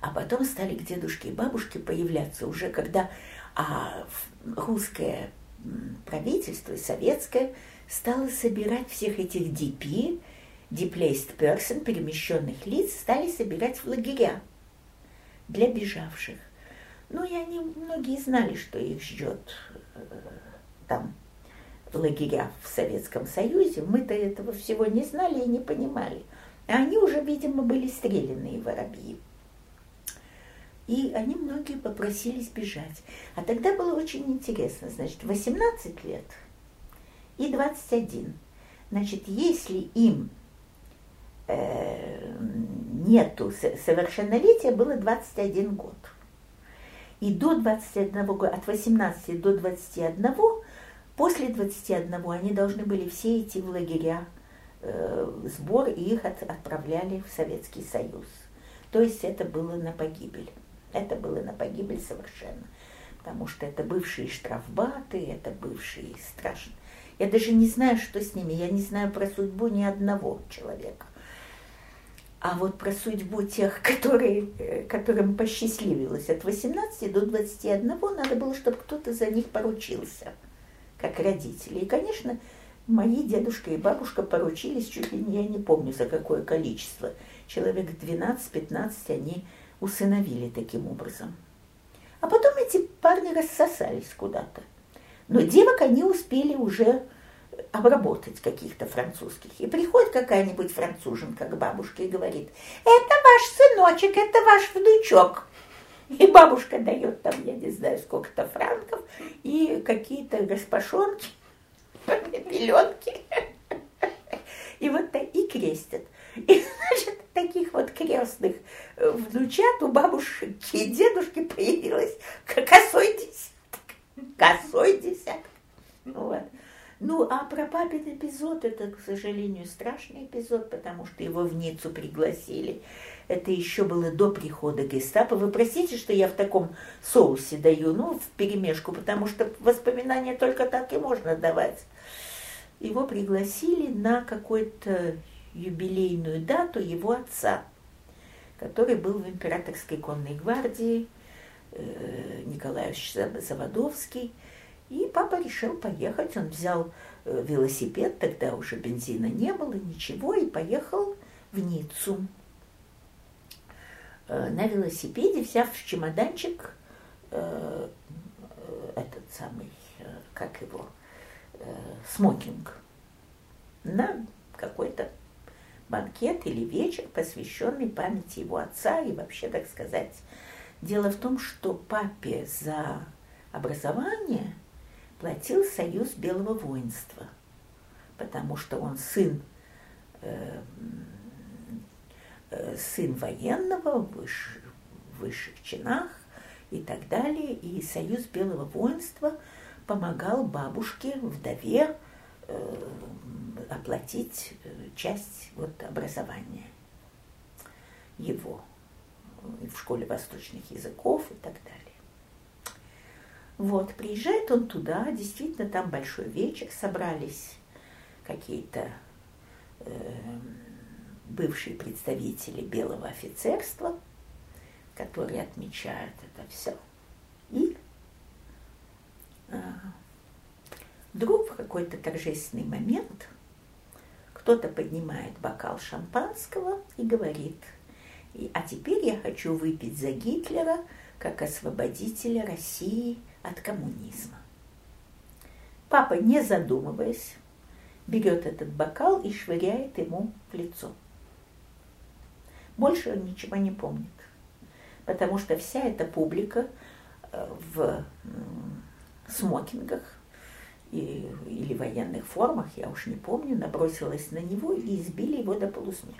S1: А потом стали к дедушке и бабушке появляться уже, когда а, русское правительство, советское, стало собирать всех этих DP, Displaced Person, перемещенных лиц, стали собирать в лагеря для бежавших. Ну, и они многие знали, что их ждет э, там лагеря в Советском Союзе, мы-то этого всего не знали и не понимали. А они уже, видимо, были стрелянные воробьи. И они многие попросились бежать. А тогда было очень интересно. Значит, 18 лет и 21. Значит, если им э, нету совершеннолетия, было 21 год. И до 21 года, от 18 до 21 После 21 они должны были все идти в лагеря, сбор, и их от, отправляли в Советский Союз. То есть это было на погибель. Это было на погибель совершенно. Потому что это бывшие штрафбаты, это бывшие страшные. Я даже не знаю, что с ними. Я не знаю про судьбу ни одного человека. А вот про судьбу тех, которые, э, которым посчастливилось от 18 до 21, надо было, чтобы кто-то за них поручился – как родители. И, конечно, мои дедушка и бабушка поручились, чуть ли не, я не помню за какое количество, человек 12-15 они усыновили таким образом. А потом эти парни рассосались куда-то. Но девок они успели уже обработать каких-то французских. И приходит какая-нибудь француженка к бабушке и говорит, это ваш сыночек, это ваш внучок. И бабушка дает там, я не знаю, сколько-то франков, и какие-то распашонки, пеленки. И вот и крестят. И, значит, таких вот крестных э, внучат у бабушки и дедушки появилось косой десяток. Косой десяток. Вот. Ну, а про папин эпизод, это, к сожалению, страшный эпизод, потому что его в Ниццу пригласили это еще было до прихода гестапо. Вы простите, что я в таком соусе даю, ну, в перемешку, потому что воспоминания только так и можно давать. Его пригласили на какую-то юбилейную дату его отца, который был в императорской конной гвардии, э, Николай Заводовский. И папа решил поехать. Он взял э, велосипед, тогда уже бензина не было, ничего, и поехал в Ниццу. Э, на велосипеде, взяв в чемоданчик этот самый, как его, смокинг на какой-то банкет или вечер, посвященный памяти его отца и вообще, так сказать. Дело в том, что папе за образование платил Союз Белого воинства, потому что он сын Э, сын военного в высших, высших чинах и так далее. И Союз Белого воинства помогал бабушке, вдове, э, оплатить э, часть вот, образования его в школе восточных языков и так далее. Вот, приезжает он туда, действительно, там большой вечер, собрались какие-то э, бывшие представители белого офицерства, которые отмечают это все. И вдруг в какой-то торжественный момент кто-то поднимает бокал шампанского и говорит, а теперь я хочу выпить за Гитлера как освободителя России от коммунизма. Папа, не задумываясь, берет этот бокал и швыряет ему в лицо. Больше он ничего не помнит, потому что вся эта публика э, в смокингах и, или военных формах, я уж не помню, набросилась на него и избили его до полусмерти.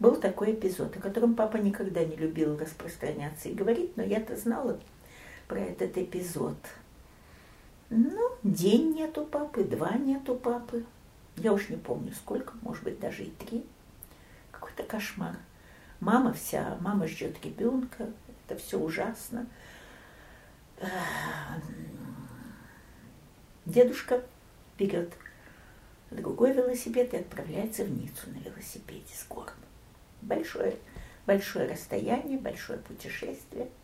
S1: Был такой эпизод, о котором папа никогда не любил распространяться и говорить, но я-то знала про этот эпизод. Ну, день нету папы, два нету папы. Я уж не помню сколько, может быть, даже и три. Какой-то кошмар. Мама вся, мама ждет ребенка, это все ужасно. Дедушка берет другой велосипед и отправляется в Ниццу на велосипеде с гором. Большое, большое расстояние, большое путешествие –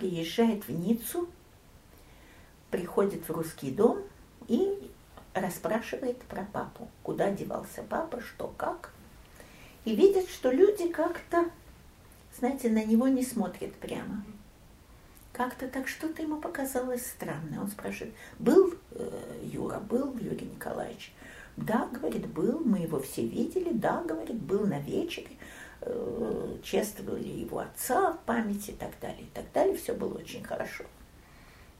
S1: приезжает в Ниццу, приходит в русский дом и расспрашивает про папу, куда девался папа, что, как. И видит, что люди как-то, знаете, на него не смотрят прямо. Как-то так что-то ему показалось странное. Он спрашивает, был э, Юра, был Юрий Николаевич? Да, говорит, был, мы его все видели, да, говорит, был на вечере. Э, чествовали его отца в памяти и так далее, и так далее. Все было очень хорошо.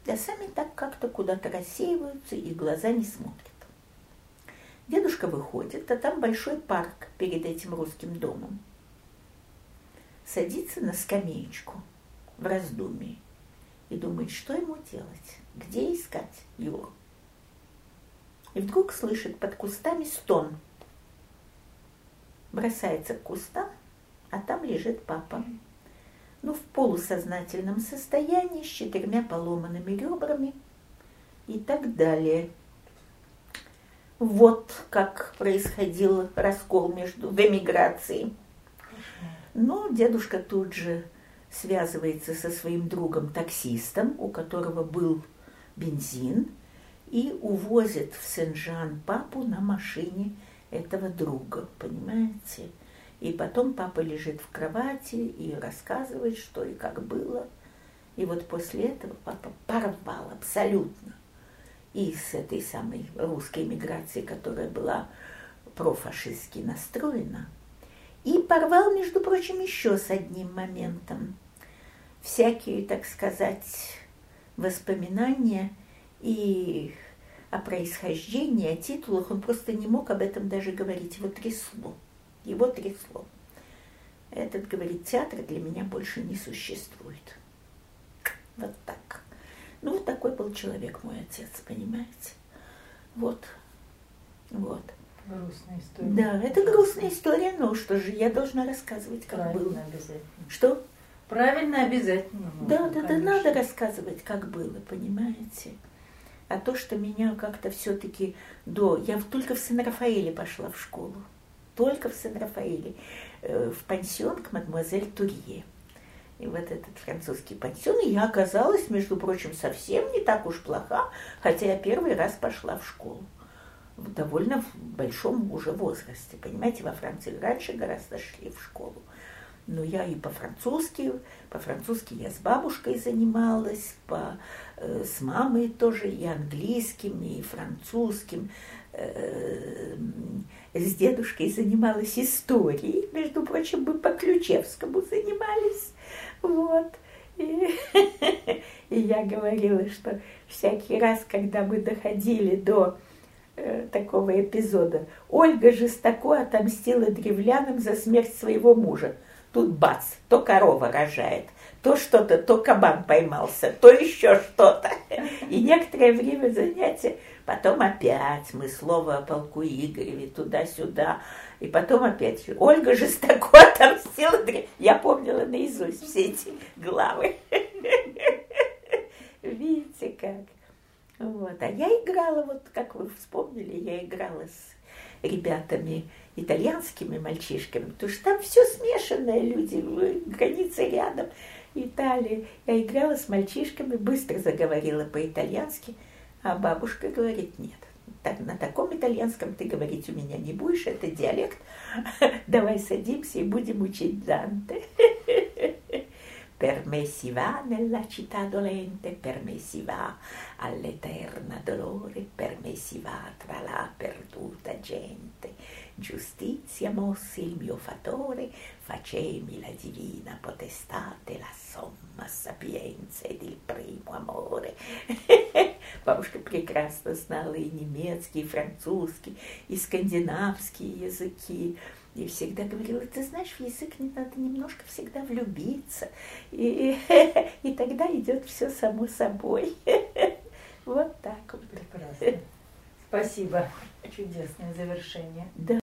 S1: Да сами так как-то куда-то рассеиваются и глаза не смотрят. Дедушка выходит, а там большой парк перед этим русским домом. Садится на скамеечку в раздумии и думает, что ему делать, где искать его. И вдруг слышит под кустами стон. Бросается к кустам а там лежит папа. Ну, в полусознательном состоянии, с четырьмя поломанными ребрами и так далее. Вот как происходил раскол между в эмиграции. Но дедушка тут же связывается со своим другом-таксистом, у которого был бензин, и увозит в Сен-Жан папу на машине этого друга, понимаете? И потом папа лежит в кровати и рассказывает, что и как было. И вот после этого папа порвал абсолютно и с этой самой русской миграции, которая была профашистски настроена, и порвал, между прочим, еще с одним моментом. Всякие, так сказать, воспоминания и о происхождении, о титулах, он просто не мог об этом даже говорить, его трясло. Его трясло. Этот, говорит, театр для меня больше не существует. Вот так. Ну, вот такой был человек мой отец, понимаете? Вот. Вот.
S2: Грустная история.
S1: Да, это грустная история, но что же, я должна рассказывать, как
S2: Правильно,
S1: было.
S2: обязательно.
S1: Что?
S2: Правильно, обязательно.
S1: Да,
S2: нужно,
S1: да, да,
S2: конечно.
S1: надо рассказывать, как было, понимаете? А то, что меня как-то все-таки до... Я только в Сен-Рафаэле пошла в школу. Только в Сен-Рафаэле. э, В пансион к мадемуазель Турье. И вот этот французский пансион, и я оказалась, между прочим, совсем не так уж плоха, хотя я первый раз пошла в школу. В довольно большом уже возрасте. Понимаете, во Франции раньше гораздо шли в школу. Но я и по-французски, по-французски я с бабушкой занималась, по, э, с мамой тоже, и английским, и французским. Э, с дедушкой занималась историей, между прочим, мы по Ключевскому занимались. Вот. И, [LAUGHS] и я говорила, что всякий раз, когда мы доходили до такого эпизода, Ольга жестоко отомстила древлянам за смерть своего мужа. Тут бац, то корова рожает, то что-то, то кабан поймался, то еще что-то. И некоторое время занятия, потом опять мы слово о полку Игореве туда-сюда, и потом опять Ольга жестоко отомстила. Я помнила наизусть все эти главы. [LAUGHS] Видите как. Вот. А я играла, вот как вы вспомнили, я играла с ребятами итальянскими мальчишками, потому что там все смешанное, люди, границы рядом, Италия. Я играла с мальчишками, быстро заговорила по-итальянски, а бабушка говорит, нет, так, на таком итальянском ты говорить у меня не будешь, это диалект. [LAUGHS] Давай садимся и будем учить Данте. [LAUGHS] Per me si va nella città dolente, per me si va all'eterna dolore, per me si va tra la perduta gente. Giustizia mossi il mio fattore, facemi la divina potestate, la somma sapienza ed il primo amore. Бабушка прекрасно знала и немецкий, и французский, и скандинавские языки. И всегда говорила, ты знаешь, в язык не надо немножко всегда влюбиться, и, и [LAUGHS] тогда идет все само собой. [LAUGHS] Вот так вот.
S2: Прекрасно. Спасибо. Чудесное завершение.
S1: Да.